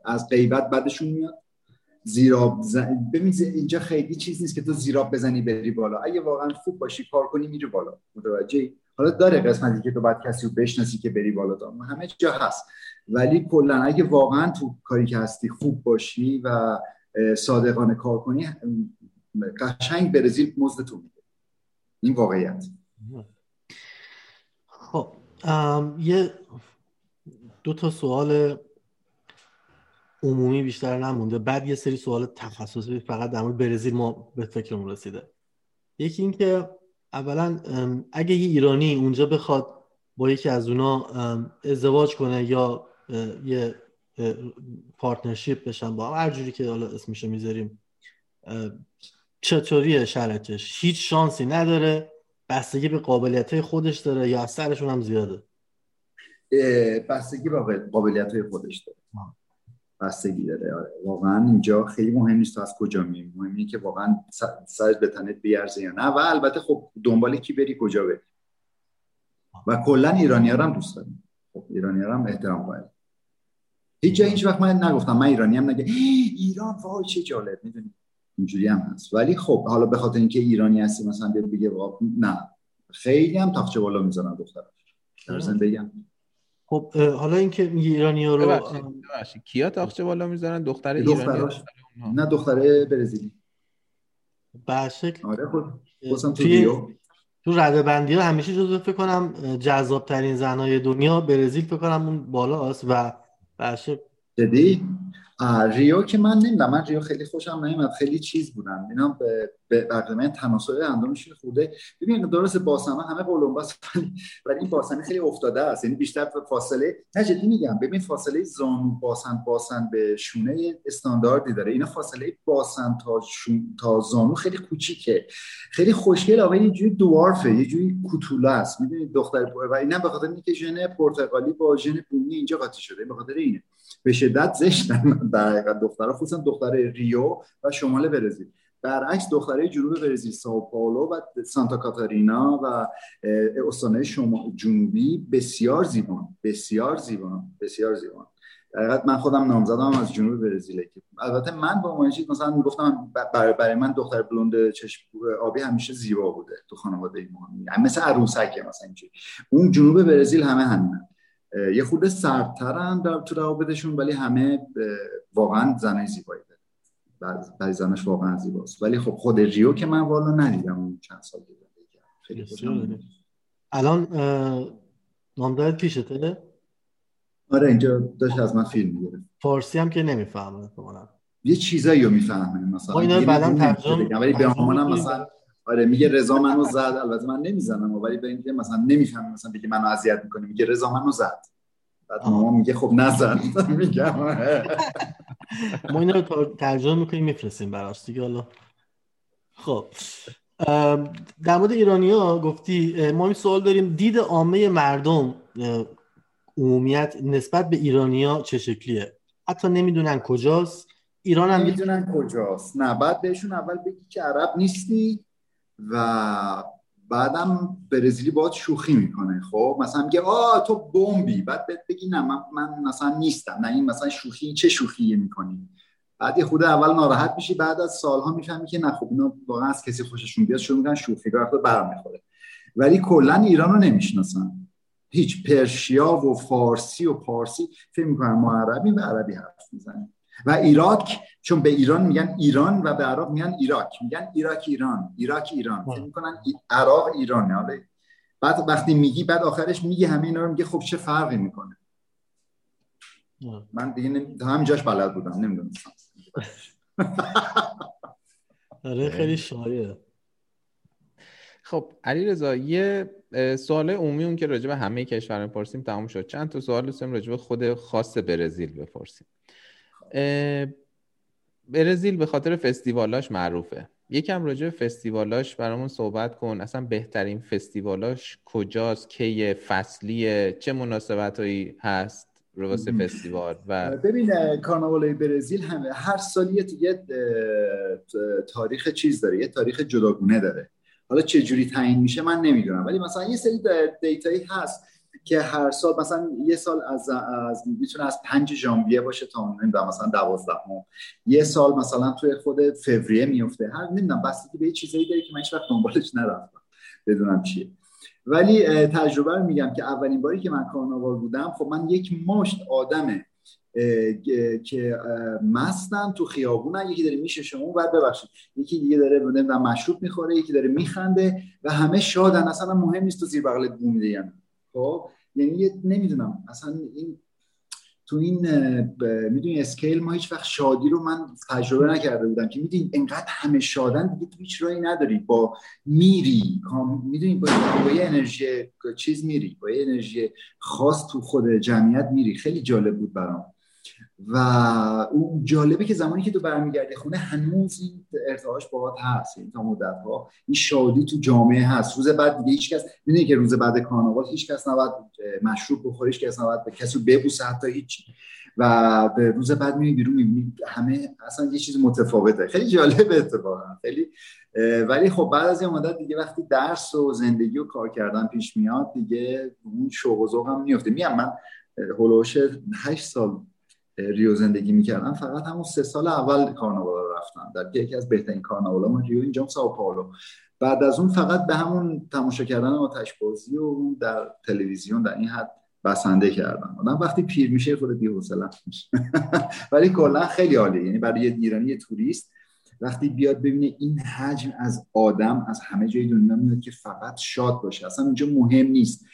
از غیبت بعدشون میاد. زیراب زن... ببین اینجا خیلی چیز نیست که تو زیراب بزنی بری بالا. اگه واقعا خوب باشی کار کنی میری بالا. متوجه حالا داره قسمتی که تو باید کسی رو بشناسی که بری بالا تا. همه جا هست. ولی کلا اگه واقعا تو کاری که هستی خوب باشی و صادقانه کار کنی قشنگ برزیل مزد تو میده. این واقعیت. خب یه دو تا سوال عمومی بیشتر نمونده. بعد یه سری سوال تخصصی فقط در مورد برزیل ما به فکرمون رسیده. یکی اینکه اولا اگه یه ایرانی اونجا بخواد با یکی از اونا ازدواج کنه یا یه پارتنرشیپ بشن با هر جوری که حالا اسمشو می‌ذاریم چطوریه شرطش؟ هیچ شانسی نداره بستگی به قابلیت های خودش داره یا سرشون هم زیاده؟ بستگی به قابلیت های خودش داره. بستگی داره آره. واقعا اینجا خیلی مهم نیست تو از کجا می مهم که واقعا سرت به تنت بیارزه یا نه. و البته خب دنبال کی بری کجا بری. و کلا ایرانی هم دوست داریم خب ایرانی هم احترام قائل. هیچ جا هیچ وقت من نگفتم. من ایرانی هم نگه ایران وای چه جالب. می‌دونی؟ اینجوری هم هست. ولی خب حالا به خاطر اینکه ایرانی هستی مثلا بیاد بگه نه. خیلی هم تاخچه بالا می‌ذارن دختر در بگم خب حالا اینکه میگه ایرانی ها رو کیا تاخچه بالا می‌ذارن دختر ایرانی نه دختره برزیلی. به شکل آره خب. تو تو رده بندی ها همیشه جزو فکر کنم جذاب ترین زنهای دنیا برزیل فکر کنم اون بالا است و به جدی؟ ریو که من نمی‌دونم من ریو خیلی خوشم نمیاد خیلی چیز بودم اینا به من تناسل اندامش خوده ببین درست باسن همه قلمباس ولی این باسن خیلی افتاده است. یعنی بیشتر فاصله نه جدی میگم. ببین فاصله زانو باسن باسن به شونه استانداردی داره. اینا فاصله باسن تا شون تا زانو خیلی کوچیکه. خیلی خوشگل آقا یه جوری دوارفه یه جوری کوتوله است. می‌دونید دختر و اینا به خاطر اینکه ژن پرتغالی با ژن بومی اینجا قاطی شده. به خاطر اینه. به شدت زشتن در حقیقت دخترها خصوصا دختر ریو و شمال برزیل. برعکس دختره جنوب برزیل ساو پائولو و سانتا کاتارینا و استانهای شما جنوبی بسیار زیبان بسیار زیبان بسیار زیبان. در من خودم نامزدم از جنوب برزیل البته من با ماجید مثلا می‌گفتم برای, من دختر بلوند چشم آبی همیشه زیبا بوده تو خانواده ما مثل عروسکه مثلا اینجوری. اون جنوب برزیل همه همین یه خود سردترن در تو روابطشون ولی همه واقعا زنای زیبایی داره بعضی زنش واقعا زیباست. ولی خب خود ریو که من والا ندیدم اون چند سال خیلی الان نامدارت پیشته؟ آره اینجا داشت از من فیلم می‌گیره فارسی هم که نمی‌فهمه یه چیزایی رو می‌فهمه مثلا اینا بعدا ترجمه ولی به مثلا آره میگه رضا منو زد. البته من نمی‌زنم ولی به اینکه مثلا نمی‌فهمم مثلا بگه منو اذیت می‌کنه میگه رضا منو زد. بعد مامان میگه خب نزد میگم ما اینا رو ترجمه می‌کنیم میفرستیم براش دیگه حالا. خب. در مورد ایرانی ها گفتی ما این سوال داریم دید عامه مردم عمومیت نسبت به ایرانیا چه شکلیه؟ حتی نمی‌دونن کجاست. ایران هم نمی‌دونن کجاست. نه بعد بهشون اول بگی که عرب نیستی. و بعدم برزیلی باید شوخی می‌کنه خب؟ مثلا میگه آ تو بمبی. بعد بهت بگی نه من, من مثلا نیستم. نه این مثلا شوخی چه شوخی می‌کنی؟ بعد یه خود اول ناراحت میشی بعد از سالها می‌فهمی که نه خب اینا واقعا از کسی خوششون بیاد شروع می‌کنن شوخی وقت برمیخوره. ولی کلا ایران رو نمی‌شناسن. هیچ پرشیا و فارسی و پارسی فکر می‌کنن ما عربی و عربی حرف می‌زنیم. و ایراک چون به ایران میگن ایران و به عراق میگن ایراک. میگن ایراک ایران ایراک ایران. فکر می‌کنن عراق ایرانه. حالا بعد وقتی میگی بعد آخرش میگی همه اینا رو میگه خب چه فرقی می‌کنه؟ من دیگه نمی... هم جاش بلد بودم نمی‌دونستم. آره خیلی. شایع خب علی رضا یه سوال عمومی اون که راجع به همه کشورها پرسیم تمام شد. چند تا سوال دوستم راجع به خود خاص برزیل بپرسیم. برزیل به خاطر فستیوالاش معروفه. یکم راجع به فستیوالاش برامون صحبت کن. اصلا بهترین فستیوالاش کجاست؟ کی فصلیه؟ چه مناسبتهایی هست رو فستیوال؟ و ببین کارناوال برزیل همه هر سال یه تاریخ چیز داره یه تاریخ جداگونه داره. حالا چه جوری تعیین میشه من نمی‌دونم. ولی مثلا یه سری دیتایی هست. که هر سال مثلا یه سال از از می‌تونه از 5 ژانویه باشه تا نمی‌دونم مثلا 12 یه سال مثلا توی خود فوریه میفته هر نمی‌دونم بستگی به چیزایی داره که من هیچ وقت دنبالش نرفتم. بدونم چیه. ولی تجربه رو میگم که اولین باری که من کارناوال بودم خب من یک مشت آدمه که مستن تو خیابونن. یکی داره میشه شما بعد ببخشید. یکی دیگه داره نمی‌دونم مشروب می‌خوره یکی داره میخنده و همه شادن. اصلا مهم نیست تو زیر بغل بوم میده خب؟ یعنی نمی‌دونم. اصلا این تو این می‌دونی اسکیل ما هیچ وقت شادی رو من تجربه نکرده بودم که می‌دونی انقدر همه شادن دیگه تو هیچ راهی نداری. با میری می‌دونی با, با یه انرژی چیز میری با یه انرژی خاص تو خود جمعیت میری. خیلی جالب بود برام. و اون جالبه که زمانی که تو برمیگردی خونه هنوز این ارتعاش باهات هست این یعنی تا مدت ها این شادی تو جامعه هست. روز بعد دیگه هیچ کس می‌دونی که روز بعد کارناوال هیچ کس نباید مشروب بخوره هیچ کس نباید به کسی ببوسه حتی هیچ. و به روز بعد می‌بینی بیرون می‌بینی همه اصلا یه چیز متفاوته. خیلی جالبه اتفاقا. خیلی ولی خب بعد از یه مدت دیگه وقتی درس و زندگی و کار کردن پیش میاد دیگه اون شوق و هم میفته میام من هولوش 8 سال ریو زندگی می‌کردم فقط همون سه سال اول کارناوال رفتم در یکی از بهترین کارناوالا ما ریو اینجا ساو پائولو. بعد از اون فقط به همون تماشا کردن آتش بازی و در تلویزیون در این حد بسنده کردم آدم وقتی پیر میشه خود بی‌حوصله میشه. ولی کلا خیلی عالیه. یعنی برای یه ایرانی یه توریست وقتی بیاد ببینه این حجم از آدم از همه جای دنیا میاد که فقط شاد باشه. اصلا اونجا مهم نیست.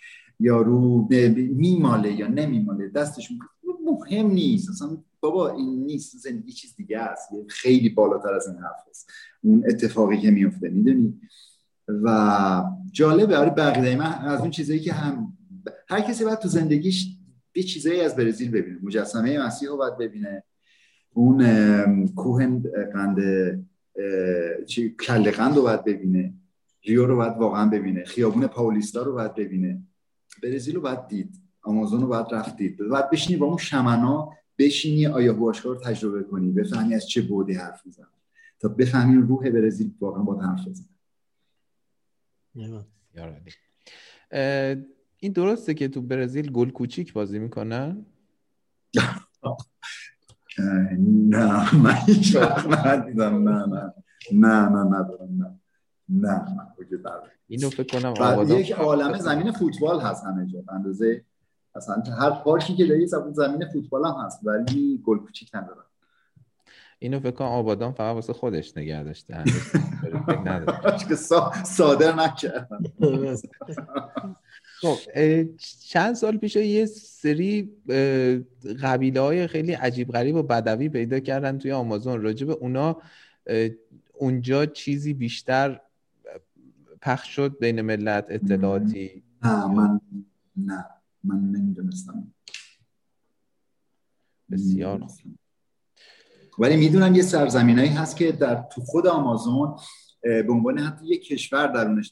یارو میماله یا نمیماله. دستش مهم نیست. اصلا بابا این نیست. زندگی چیز دیگه است. خیلی بالاتر از این حرف است. اون اتفاقی که میفته می‌دونی؟ و جالبه. آره بقیه من از اون چیزایی که هم هر کسی باید تو زندگیش یه چیزایی از برزیل ببینه. مجسمه مسیح رو باید ببینه. اون کوه قند کله قند رو باید ببینه. ریو رو باید واقعا ببینه. خیابون پاولیستا رو باید ببینه. برزیل رو باید دید. آمازون رو باید رفت دید باید بشینی با اون شمنا بشینی آیا رو تجربه کنی بفهمی از چه بودی حرف می‌زنه تا بفهمی روح برزیل واقعا با حرف بزنه. این درسته که تو برزیل گل کوچیک بازی می‌کنن؟ نه من هیچ وقت ندیدم. نه نه. نه نه ندارم نه نه. اینو فکر کنم یک عالم زمین فوتبال هست همه جا. اندازه اصلا هر پارکی که داری زمین فوتبال هم هست ولی گل کوچیک ندارن. اینو فکر کنم آبادان فقط واسه خودش نگه داشته که صادر نکردن خب چند سال پیش یه سری قبیله های خیلی عجیب غریب و بدوی پیدا کردن توی آمازون. راجب اونا اونجا چیزی بیشتر پخش شد بین ملت اطلاعاتی؟ نه من نه. من نمی‌دونستم. بسیار ولی می‌دونم یه سرزمینایی هست که در تو خود آمازون به عنوان حتی یه کشور درونش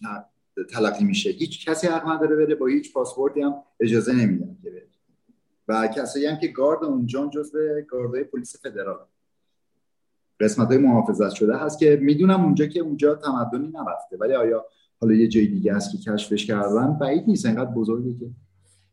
تلقی میشه. هیچ کسی حق نداره بره با هیچ پاسپورتی هم اجازه نمیدن که بره. و کسایی هم که گارد اونجا جزو گاردهای پلیس فدرال. قسمت های محافظت شده هست که می‌دونم اونجا که اونجا تمدنی نرفته ولی آیا حالا یه جای دیگه هست که کشفش کردن؟ بعید نیست. انقدر بزرگی که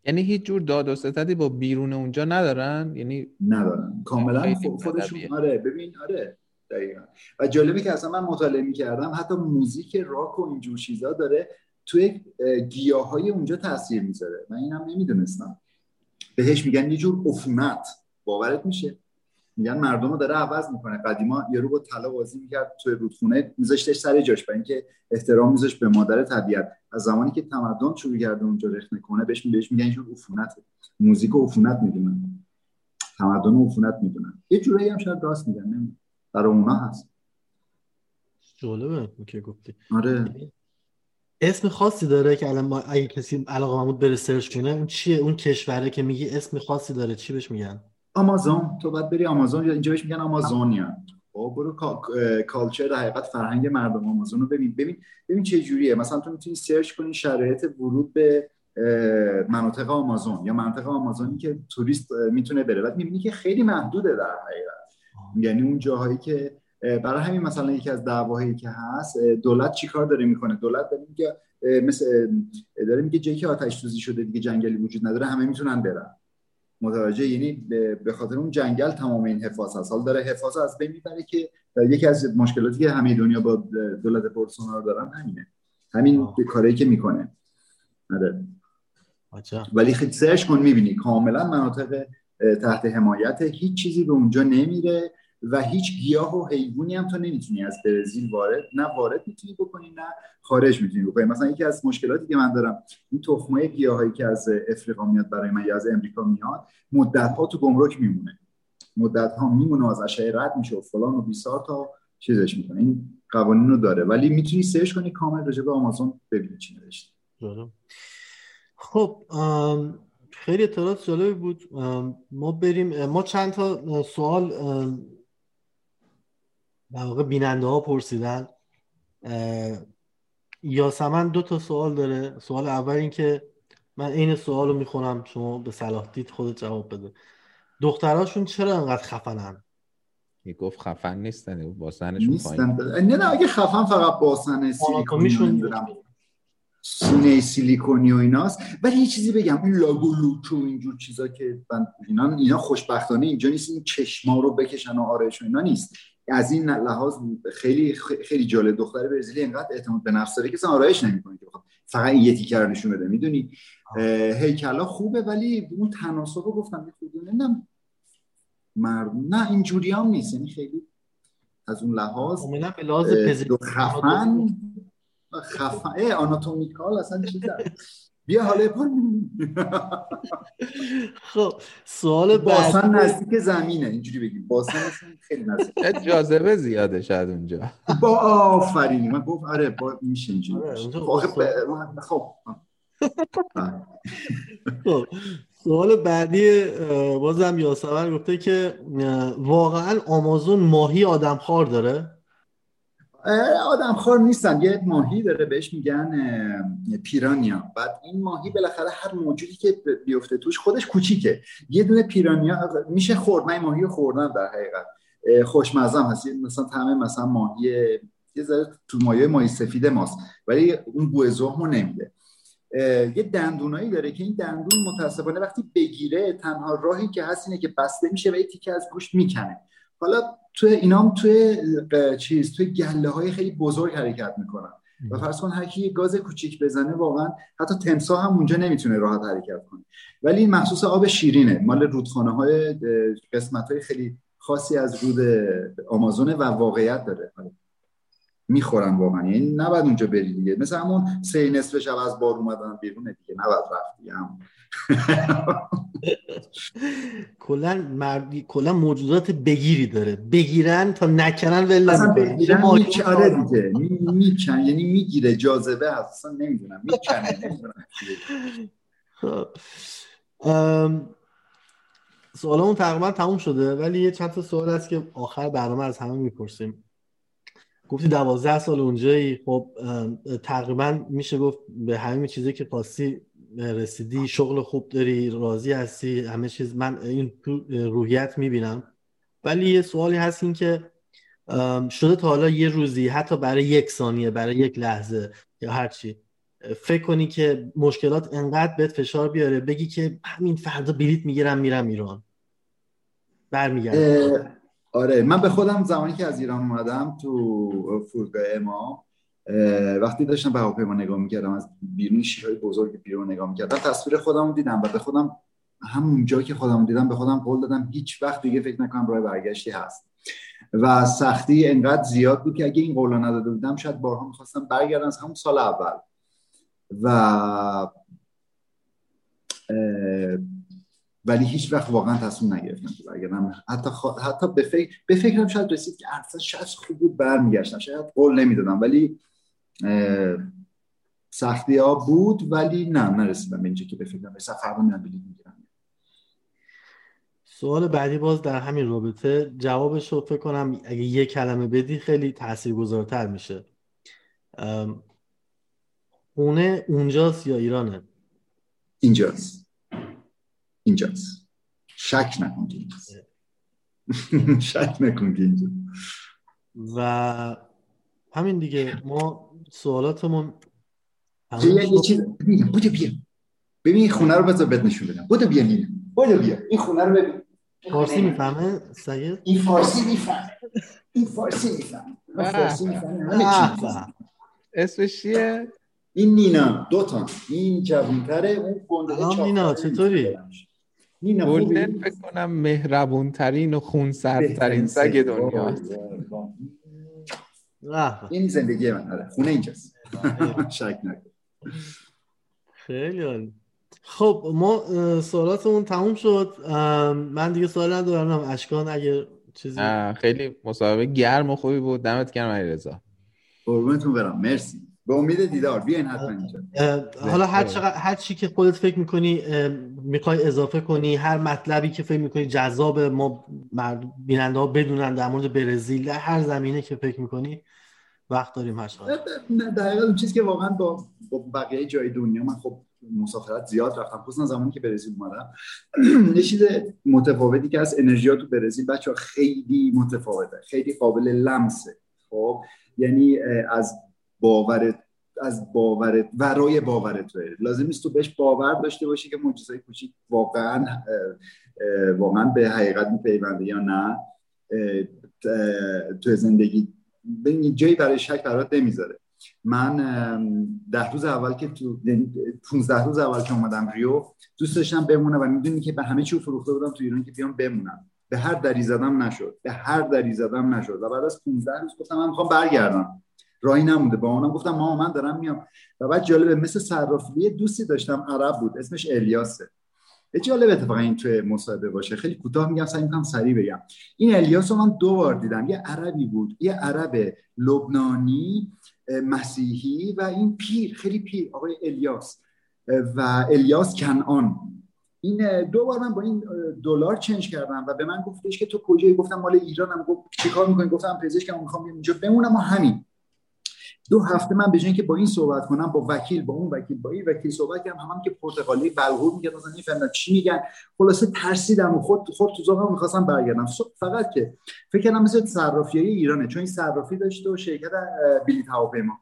یعنی هیچ جور داد و ستدی با بیرون اونجا ندارن؟ یعنی ندارن. کاملا خودشون آره ببین آره دقیقا. و جالبه که اصلا من مطالعه می‌کردم حتی موزیک راک و اینجور چیزا داره توی گیاه های اونجا تاثیر می‌ذاره. من اینم نمی‌دونستم. بهش میگن یه جور عفونت. باورت میشه؟ میگن مردم رو داره عوض می‌کنه. قدیما یارو با طلا بازی می‌کرد توی رودخونه میذاشتش سر جاش برای اینکه احترام میذاشت به مادر طبیعت. از زمانی که تمدن شروع کرده اونجا رخنه کنه بهش بهش میگن اینجور عفونت. موزیک عفونت می‌دونن. تمدن عفونت می‌دونن. یه جورایی هم شاید راست میگن نمی‌دونم. برای اونا هست. جالبه که گفتی. آره. اسم خاصی داره که الان اگه کسی علاقه بود بره search کنه اون چیه؟ اون کشوره که میگی اسم خاصی داره چی بهش میگن؟ آمازون. تو باید بری آمازون اینجا بهش میگن آمازونیا. خب برو culture در حقیقت فرهنگ مردم آمازون رو ببین. ببین ببین چه جوریه. مثلا تو می‌تونی search کنی شرایط ورود به مناطق آمازون یا منطقه آمازونی که توریست می‌تونه بره. بعد می‌بینی که خیلی محدوده در حقیقت. یعنی اون جاهایی که برای همین مثلا یکی از دعواهایی که هست دولت چیکار داره می‌کنه؟ دولت داره میگه مثل داره میگه جایی که آتش سوزی شده دیگه جنگلی وجود نداره همه می‌تونن برن. متوجه یعنی به خاطر اون جنگل تمام این حفاظ هست. حال داره حفاظ از بین می‌بره که یکی از مشکلاتی که همه دنیا با دولت بولسونارو دارن همینه. همین کاری که می‌کنه. آره. ولی خیلی سرچ کن می‌بینی. کاملا مناطق تحت حمایت. هیچ چیزی به اونجا نمیره. و هیچ گیاه و حیوانی هم تو نمی‌تونی از برزیل وارد نه وارد می‌تونی بکنی نه خارج می‌تونی بکنی. مثلا یکی از مشکلاتی که من دارم این تخمای گیاهایی که از افریقا میاد برای من یا از امریکا میاد مدت ها تو گمرک میمونه. مدت ها میمونه از اشعه رد میشه و فلان و بیسار تا چیزش می‌کنه. این قوانین رو داره. ولی می‌تونی سرچ کنی کامل راجع به آمازون ببینی چی نوشته. خب خیلی اطلاعات جالبی بود. ما بریم ما چند تا سوال در واقع بیننده ها پرسیدن یاسمن دو تا سوال داره. سوال اول این که من این سوال رو می‌خونم شما به صلاح دید خودت جواب بده. دختراشون چرا انقدر خفنن؟ یه گفت خفن نیستن باسنشون نیستن. نه نه اگه خفن فقط باسن سیلیکونی سینه سیلیکونی و ایناست. ولی یه چیزی بگم این لاگو لوچ و اینجور چیزا که من اینا اینا خوشبختانه اینجا نیست. این چشما رو بکشن و آرایش و اینا نیست. از این لحاظ خیلی خیلی جالب دختر برزیلی اینقدر اعتماد به نفس داره که آرایش نمی‌کنه که فقط یه تیکه رو نشون بده می‌دونی؟ هیکلا خوبه ولی اون تناسب رو گفتم یه خودی نمی‌دونم. مرد نه اینجوری هم نیست یعنی خیلی از اون لحاظ به لحاظ خفن. خفن. آناتومیکال اصلا چیز بیا حالا خب سوال باسن نزدیک زمینه اینجوری بگیم. باسن خیلی نزدیک. جاذبه زیاده شاید اونجا. با آفرینی. من گفت آره با میشه اینجوری آره، خب خب. خب سوال بعدی بازم یاسمن گفته که واقعا آمازون ماهی آدمخوار داره. آدم خور نیستن. یه ماهی داره بهش میگن پیرانیا. بعد این ماهی بالاخره هر موجودی که بیفته توش خودش کوچیکه. یه دونه پیرانیا میشه خورد من ماهی خوردم در حقیقت. خوشمزم هست. مثلا طعم مثلا ماهی یه ذره تو مایه ماهی سفید ماست ولی اون بوی زهمو نمیده. یه دندونایی داره که این دندون متاسفانه وقتی بگیره تنها راهی که هست اینه که بسته میشه و یه تیکه از گوشت می‌کنه. حالا تو اینام توی چیز توی گله های خیلی بزرگ حرکت می‌کنن. و فرض کن هر کی گاز کوچیک بزنه واقعا حتی تمسا هم اونجا نمی‌تونه راحت حرکت کنه. ولی این مخصوص آب شیرینه. مال رودخانه های قسمت های خیلی خاصی از رود آمازونه و واقعیت داره. می‌خورن واقعا یعنی نباید اونجا بری دیگه. مثل همون سه نصف شب از بار اومدن بیرون دیگه. نباید رفت دیگه هم. کلا مردی کلا موجودات بگیری داره. بگیرن تا نکنن ول نمی‌کنن آره دیگه. میکن. یعنی می‌گیره. جاذبه اصلا نمی‌دونم. می‌کنه نمی‌دونم خب. سوالمون تقریبا تموم شده. ولی یه چند تا سوال هست که آخر برنامه از همه می‌پرسیم. گفتی دوازده سال اونجایی. خب تقریبا میشه گفت به همین چیزی که پاسی رسیدی شغل خوب داری راضی هستی همه چیز. من این روحیت می‌بینم. ولی یه سوالی هست این که شده تا حالا یه روزی حتی برای یک ثانیه برای یک لحظه یا هرچی فکر کنی که مشکلات انقدر بهت فشار بیاره بگی که همین فردا بلیت می‌گیرم میرم ایران. برمیگردم. آره من به خودم زمانی که از ایران اومدم تو فرودگاه ما وقتی داشتم به هواپیما نگاه می‌کردم از بیرون شیرهای بزرگ بیرون نگاه می‌کردم تصویر خودم دیدم و به خودم همون جایی که خودم دیدم به خودم قول دادم هیچ وقت دیگه فکر نکنم راه برگشتی هست. و سختی انقدر زیاد بود که اگه این قولا نداده بودم شاید بارها می‌خواستم برگردم از همون سال اول. و ولی هیچ وقت واقعا تصمیم نگرفتم که برگردم. حتی حتی به فکر به فکرم شاید رسید که ارسا شاید خوب بود برمیگشتم. شاید قول نمی‌دادم ولی سختی ها بود ولی نه نرسیدم به اینجا که به فکرم مثلا فردا میرم بلیط می‌گیرم. سوال بعدی باز در همین رابطه. جوابش رو فکر کنم اگه یه کلمه بدی خیلی تاثیرگذارتر میشه. خونه اونجاست یا ایرانه؟ اینجاست. اینجاست. شک نکن که اینجاست. شک نکن که اینجاست و همین دیگه ما سوالاتمون یه چیز بودو بیا. ببین این خونه رو بذار بهت نشون بدم. بودو بیا نینا. بودو بیا. این خونه رو ببین. فارسی می‌فهمه سید این فارسی می‌فهمه. این فارسی می‌فهمه. فارسی می‌فهمه. اسمش چیه؟ این نینا. دو تا. این جوانتره اون گنده نینا چطوری؟ گلدن فکر کنم مهربون ترین و خون ترین سگ دنیا. این زندگی من آره. خونه اینجاست. شک نکن. خیلی عالی. خب ما سوالاتمون تموم شد. من دیگه سوال ندارم. اشکان اگه چیزی خیلی مسابقه گرم و خوبی بود. دمت گرم علیرضا. قربونتون برم. مرسی. به امید دیدار. بیاین حتما اینجا. حالا هر چقدر هر چی که خودت فکر می‌کنی می‌خوای اضافه کنی هر مطلبی که فکر می‌کنی جذاب ما بیننده ها بدونن در مورد برزیل در هر زمینه که فکر می‌کنی وقت داریم هر نه در اون چیزی که واقعا با, با بقیه جای دنیا من خب مسافرت زیاد رفتم خصوصا زمانی که برزیل اومدم. یه چیز متفاوتی که از انرژی تو برزیل بچه خیلی متفاوته خیلی قابل لمسه. خب یعنی از باورت از باورت ورای باورت بره لازم نیست تو بهش باور داشته باشی که معجزه کوچیک واقعا واقعا به حقیقت میپیونده یا نه. تو زندگی به جایی برای شک برات نمی‌ذاره. من ده روز اول که تو 15 یعنی روز اول که اومدم ریو دوست داشتم بمونم و می‌دونی که به همه چی فروخته بودم تو ایران که بیام بمونم. به هر دری زدم نشد. به هر دری زدم نشد. و بعد از 15 روز گفتم من می‌خوام برگردم. راهی نمونده. با اونم گفتم ماما من دارم میام. و بعد جالبه مثل صرافی دوستی داشتم عرب بود. اسمش الیاسه. جالب اتفاقا این توی مصاحبه باشه. خیلی کوتاه میگم سعی می‌کنم سریع بگم. این الیاس رو من دو بار دیدم. یه عربی بود یه عرب لبنانی مسیحی و این پیر خیلی پیر آقای الیاس. و الیاس کنعان. این دو بار من با این دلار چنج کردم و به من گفتش که تو کجایی؟ گفتم مال ایرانم. گفت چیکار می‌کنی؟ گفتم پزشکم می‌خوام اینجا بمونم و همین. دو هفته من به جای اینکه با این صحبت کنم با وکیل با اون وکیل با این وکیل صحبت کردم. هم, هم که پرتغالی بلغور میگه مثلا چی میگن. خلاصه ترسیدم و خود خود تو ذوقم می‌خواستم برگردم. فقط که فکر کردم مثل صرافیای ایرانه چون این صرافی داشته و شرکت بلیط هواپیما.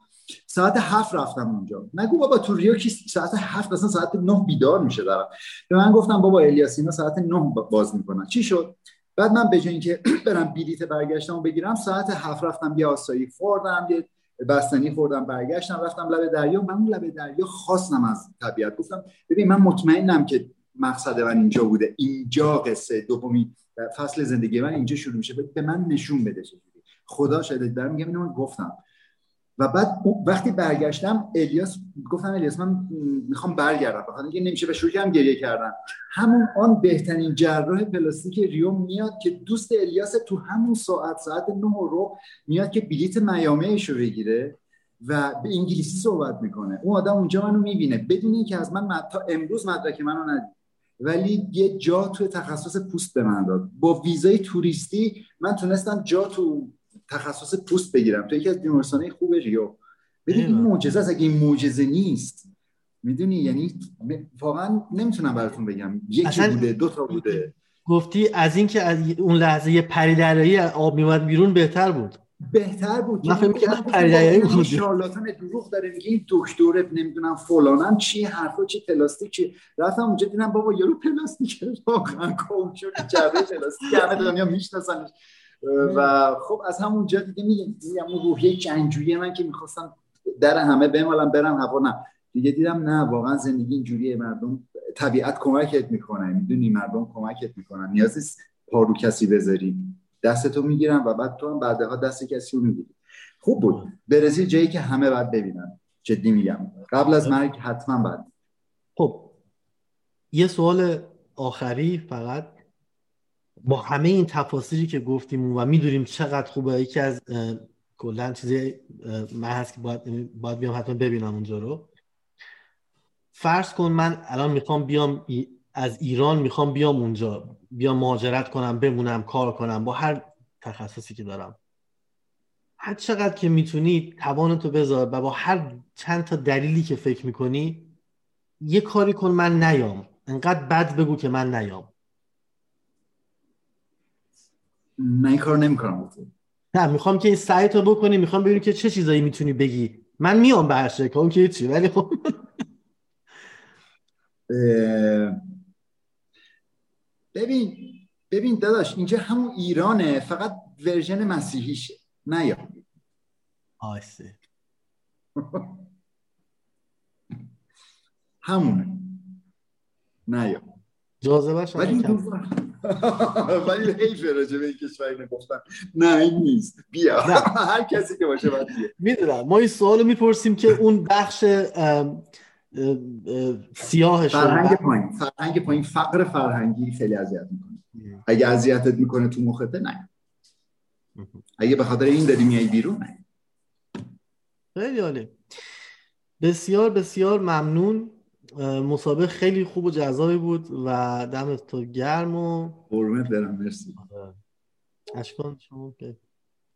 ساعت هفت رفتم اونجا. نگو بابا تو ریو کی ساعت هفت مثلا ساعت نه بیدار میشه دارم به من گفتم بابا الیاسینا ساعت نه باز می‌کنن. چی شد؟ بعد من به اینکه برم بلیت برگشتم و بگیرم ساعت هفت رفتم یه آسایی خوردم یه بستنی خوردم برگشتم رفتم لب دریا. من اون لب دریا خواستم از طبیعت. گفتم ببین من مطمئنم که مقصد من اینجا بوده. اینجا قصه دومی فصل زندگی من اینجا شروع میشه. به من نشون بده خدا شاید دارم میگم اینو من گفتم. و بعد وقتی برگشتم الیاس گفتم الیاس من می‌خوام برگردم. بخاطر اینکه نمیشه به شروع کردم گریه کردم. همون آن بهترین جراح پلاستیک ریو میاد که دوست الیاس تو همون ساعت ساعت 9 رو میاد که بلیت میامهش رو بگیره و به انگلیسی صحبت می‌کنه. اون آدم اونجا منو می‌بینه. بدون اینکه از من تا امروز مدرک منو ندید. ولی یه جا تو تخصص پوست به من داد. با ویزای توریستی من تونستم جا تو تخصص پوست بگیرم. تو یکی از بیمارستانه خوب ریو ببین این معجزه است؟ اگه این معجزه نیست می‌دونی؟ یعنی واقعا نمی‌تونم براتون بگم. یکی بوده دو تا بوده. گفتی از اینکه از اون لحظه یه پری دریایی آب میومد بیرون بهتر بود. بهتر بود. من فکر می‌کردم پری دریایی بود. شارلاتان دروغ داره میگه این دکتر نمی‌دونم فلانم چی حرفا چی پلاستیک چی. رفتم اونجا دیدم بابا یارو پلاستیک واقعا کوچولو جعبه پلاستیک. همه دنیا میشناسنش. و خب از همونجا دیگه میگم اون روحیه جنگجویی من که می‌خواستم در همه بمالم برم هوا نه. دیگه دیدم نه واقعا زندگی اینجوریه مردم طبیعت کمکت می‌کنه می‌دونی؟ مردم کمکت می‌کنن. نیاز نیست پارو کسی بذاری دستتو می‌گیرم و بعد تو هم بعدها دست کسی رو می‌گیری. خوب بود. برزیل جایی که همه باید ببینن. جدی میگم. قبل از مرگ حتما بعد. خب. یه سوال آخری فقط. با همه این تفاصیلی که گفتیم و می‌دونیم چقدر خوبه یکی از کلا چیزی من هست که باید, باید بیام حتما ببینم اونجا رو. فرض کن من الان می‌خوام بیام از ایران می‌خوام بیام اونجا بیام مهاجرت کنم بمونم کار کنم با هر تخصصی که دارم. هر چقدر که می‌تونی توانتو بذار و با هر چند تا دلیلی که فکر می‌کنی یه کاری کن من نیام. انقدر بد بگو که من نیام. من این کار نمی‌کنم نه می‌خوام که این سعی تو بکنی می‌خوام ببینی که چه چیزایی می‌تونی بگی. من میام به هر شکل اون که چی ولی خب. ببین ببین داداش اینجا همون ایرانه فقط ورژن مسیحیشه. نه یا؟ آسه همونه. نه یا؟ جاذبه ولی ولی حیف راجع به این کشور گفتم. نه این نیست. بیا. هر کسی که باشه باید می‌دونم. ما این سوالو می‌پرسیم که اون بخش سیاهش فرهنگ پایین. فرهنگ پایین. فقر فرهنگی خیلی اذیت می‌کنه. اگه اذیتت می‌کنه تو مخته نه. اگه به خاطر این داری میای بیرون نه. خیلی عالی. بسیار بسیار ممنون. مسابقه خیلی خوب و جذابی بود و دمت تو گرم و قربونت برم مرسی. آره. اشکان شما که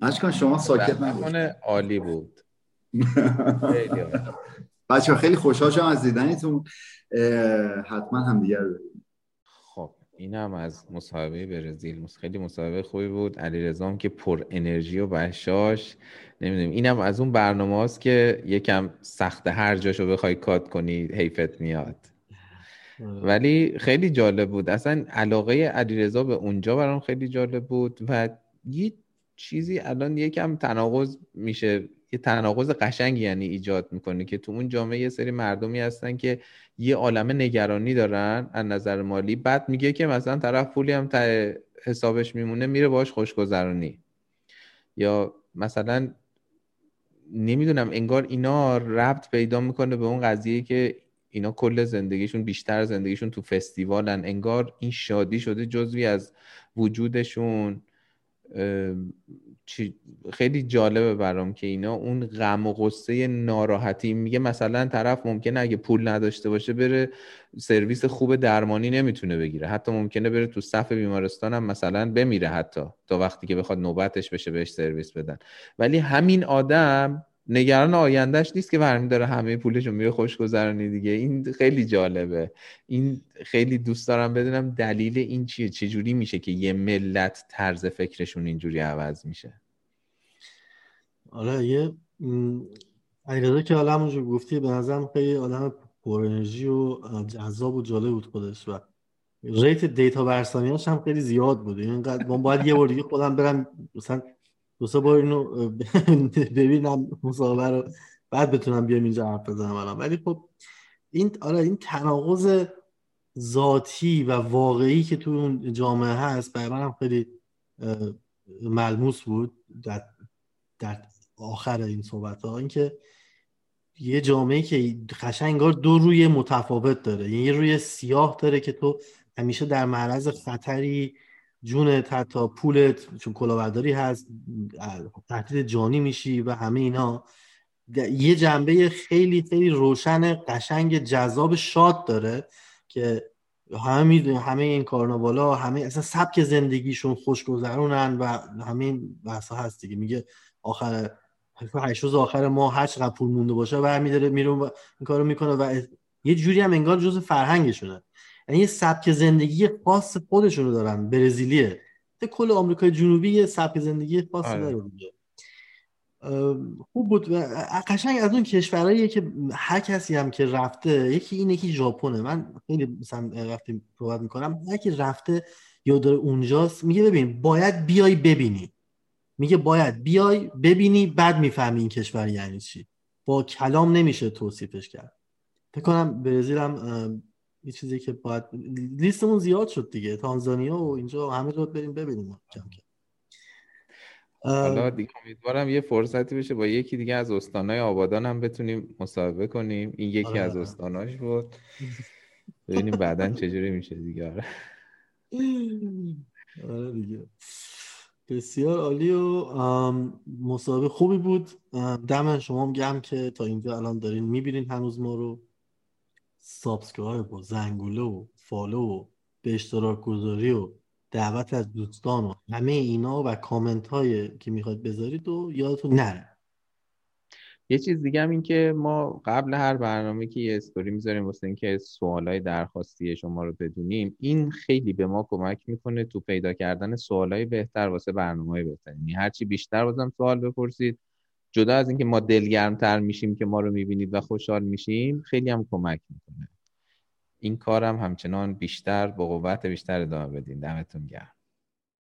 اشکان شما ساکت نبود عالی بود. بچه خیلی خوشحال شدم از دیدنیتون حتما هم دیگر خب این هم از مصاحبه برزیل. خیلی مصاحبه خوبی بود. علی که پر انرژی و بشاش نمی‌دونیم اینم از اون برنامه هاست که یکم سخت هر جاشو بخوای کات کنی حیفت میاد. آره. ولی خیلی جالب بود. اصلا علاقه علیرضا به اونجا برام خیلی جالب بود و یه چیزی الان یکم تناقض میشه. یه تناقض قشنگی یعنی ایجاد می‌کنه که تو اون جامعه یه سری مردمی هستن که یه عالم نگرانی دارن از نظر مالی. بعد میگه که مثلا طرف پولی هم تا حسابش میمونه میره باش خوشگذرانی. یا مثلا نمی‌دونم انگار اینا ربط پیدا می‌کنه به اون قضیه که اینا کل زندگیشون بیشتر زندگیشون تو فستیوالن. انگار این شادی شده جزوی از وجودشون. خیلی جالبه برام که اینا اون غم و غصه ناراحتی. میگه مثلا طرف ممکنه اگه پول نداشته باشه بره سرویس خوب درمانی نمی‌تونه بگیره. حتی ممکنه بره تو صف بیمارستان هم مثلا بمیره حتی تا وقتی که بخواد نوبتش بشه بهش سرویس بدن. ولی همین آدم نگران آیندهش نیست که برمی داره همه پولش رو میره خوش گذرانی دیگه. این خیلی جالبه. این خیلی دوست دارم بدونم دلیل این چیه. چجوری میشه که یه ملت طرز فکرشون اینجوری عوض میشه؟ آره یه علیرضا که حالا همونجور گفتی به نظرم خیلی آدم پر و جذاب و جالب بود خودش و ریت دیتا برسانیاش هم خیلی زیاد بود. اینقدر من باید یه بار دیگه خودم برم مثلا دو سه بار اینو ببینم مصاحبه رو بعد بتونم بیام اینجا حرف بزنم الان. ولی خب این آره این تناقض ذاتی و واقعی که تو اون جامعه هست برای منم خیلی ملموس بود در, در آخر این صحبت ها اینکه یه جامعه که قشنگ انگار دو روی متفاوت داره. یعنی یه روی سیاه داره که تو همیشه در معرض خطری جونت حتی پولت چون کلاهبرداری هست تهدید جانی میشی و همه اینا. یه جنبه خیلی خیلی روشن قشنگ جذاب شاد داره که همه همه این کارناوالا همه اصلا سبک زندگیشون خوشگذرونن و همه این بحثا هست دیگه. میگه آخر هشت روز آخر ما هر چقدر پول مونده باشه برمیداره میرون و این کارو می‌کنه و یه جوری هم انگار جز فرهنگشونه. یعنی یه سبک زندگی خاص خودشونو دارن برزیلیه. کل آمریکای جنوبی یه سبک زندگی خاصی آره. داره دیگه. خوب بود. و قشنگ از اون کشورهاییه که هر کسی هم که رفته یکی این یکی ژاپنه. من خیلی مثلا وقتی صحبت می‌کنم یکی رفته یا داره اونجاست میگه ببین باید بیای ببینی. میگه باید بیای ببینی بعد می‌فهمی این کشور یعنی چی. با کلام نمیشه توصیفش کرد. فکر کنم برزیل هم یه چیزی که باید لیستمون زیاد شد دیگه. تانزانیا و اینجا همه رو بریم ببینیم کم حالا دیگه امیدوارم یه فرصتی بشه با یکی دیگه از استانهای آبادان هم بتونیم مصاحبه کنیم. این یکی آره. از استاناش بود. ببینیم بعدا چجوری میشه دیگه. آره. آره دیگه. بسیار عالی و مصاحبه خوبی بود. دم شما هم گرم که تا اینجا الان دارین می‌بینین هنوز ما رو. subscribe و زنگوله و follow و به اشتراک گذاری و دعوت از دوستان و همه اینا و کامنت هایی که می‌خواد بذارید و یادتون نره. یه چیز دیگه هم این که ما قبل هر برنامه که یه استوری می‌ذاریم واسه اینکه سوالای درخواستی شما رو بدونیم این خیلی به ما کمک می‌کنه تو پیدا کردن سوالای بهتر واسه برنامه بهتر. یعنی هرچی بیشتر بازم سوال بپرسید جدا از اینکه ما دلگرمتر میشیم که ما رو می‌بینید و خوشحال میشیم خیلی هم کمک می‌کنه. این کارم همچنان بیشتر با قوت بیشتر ادامه بدین. دمتون گرم.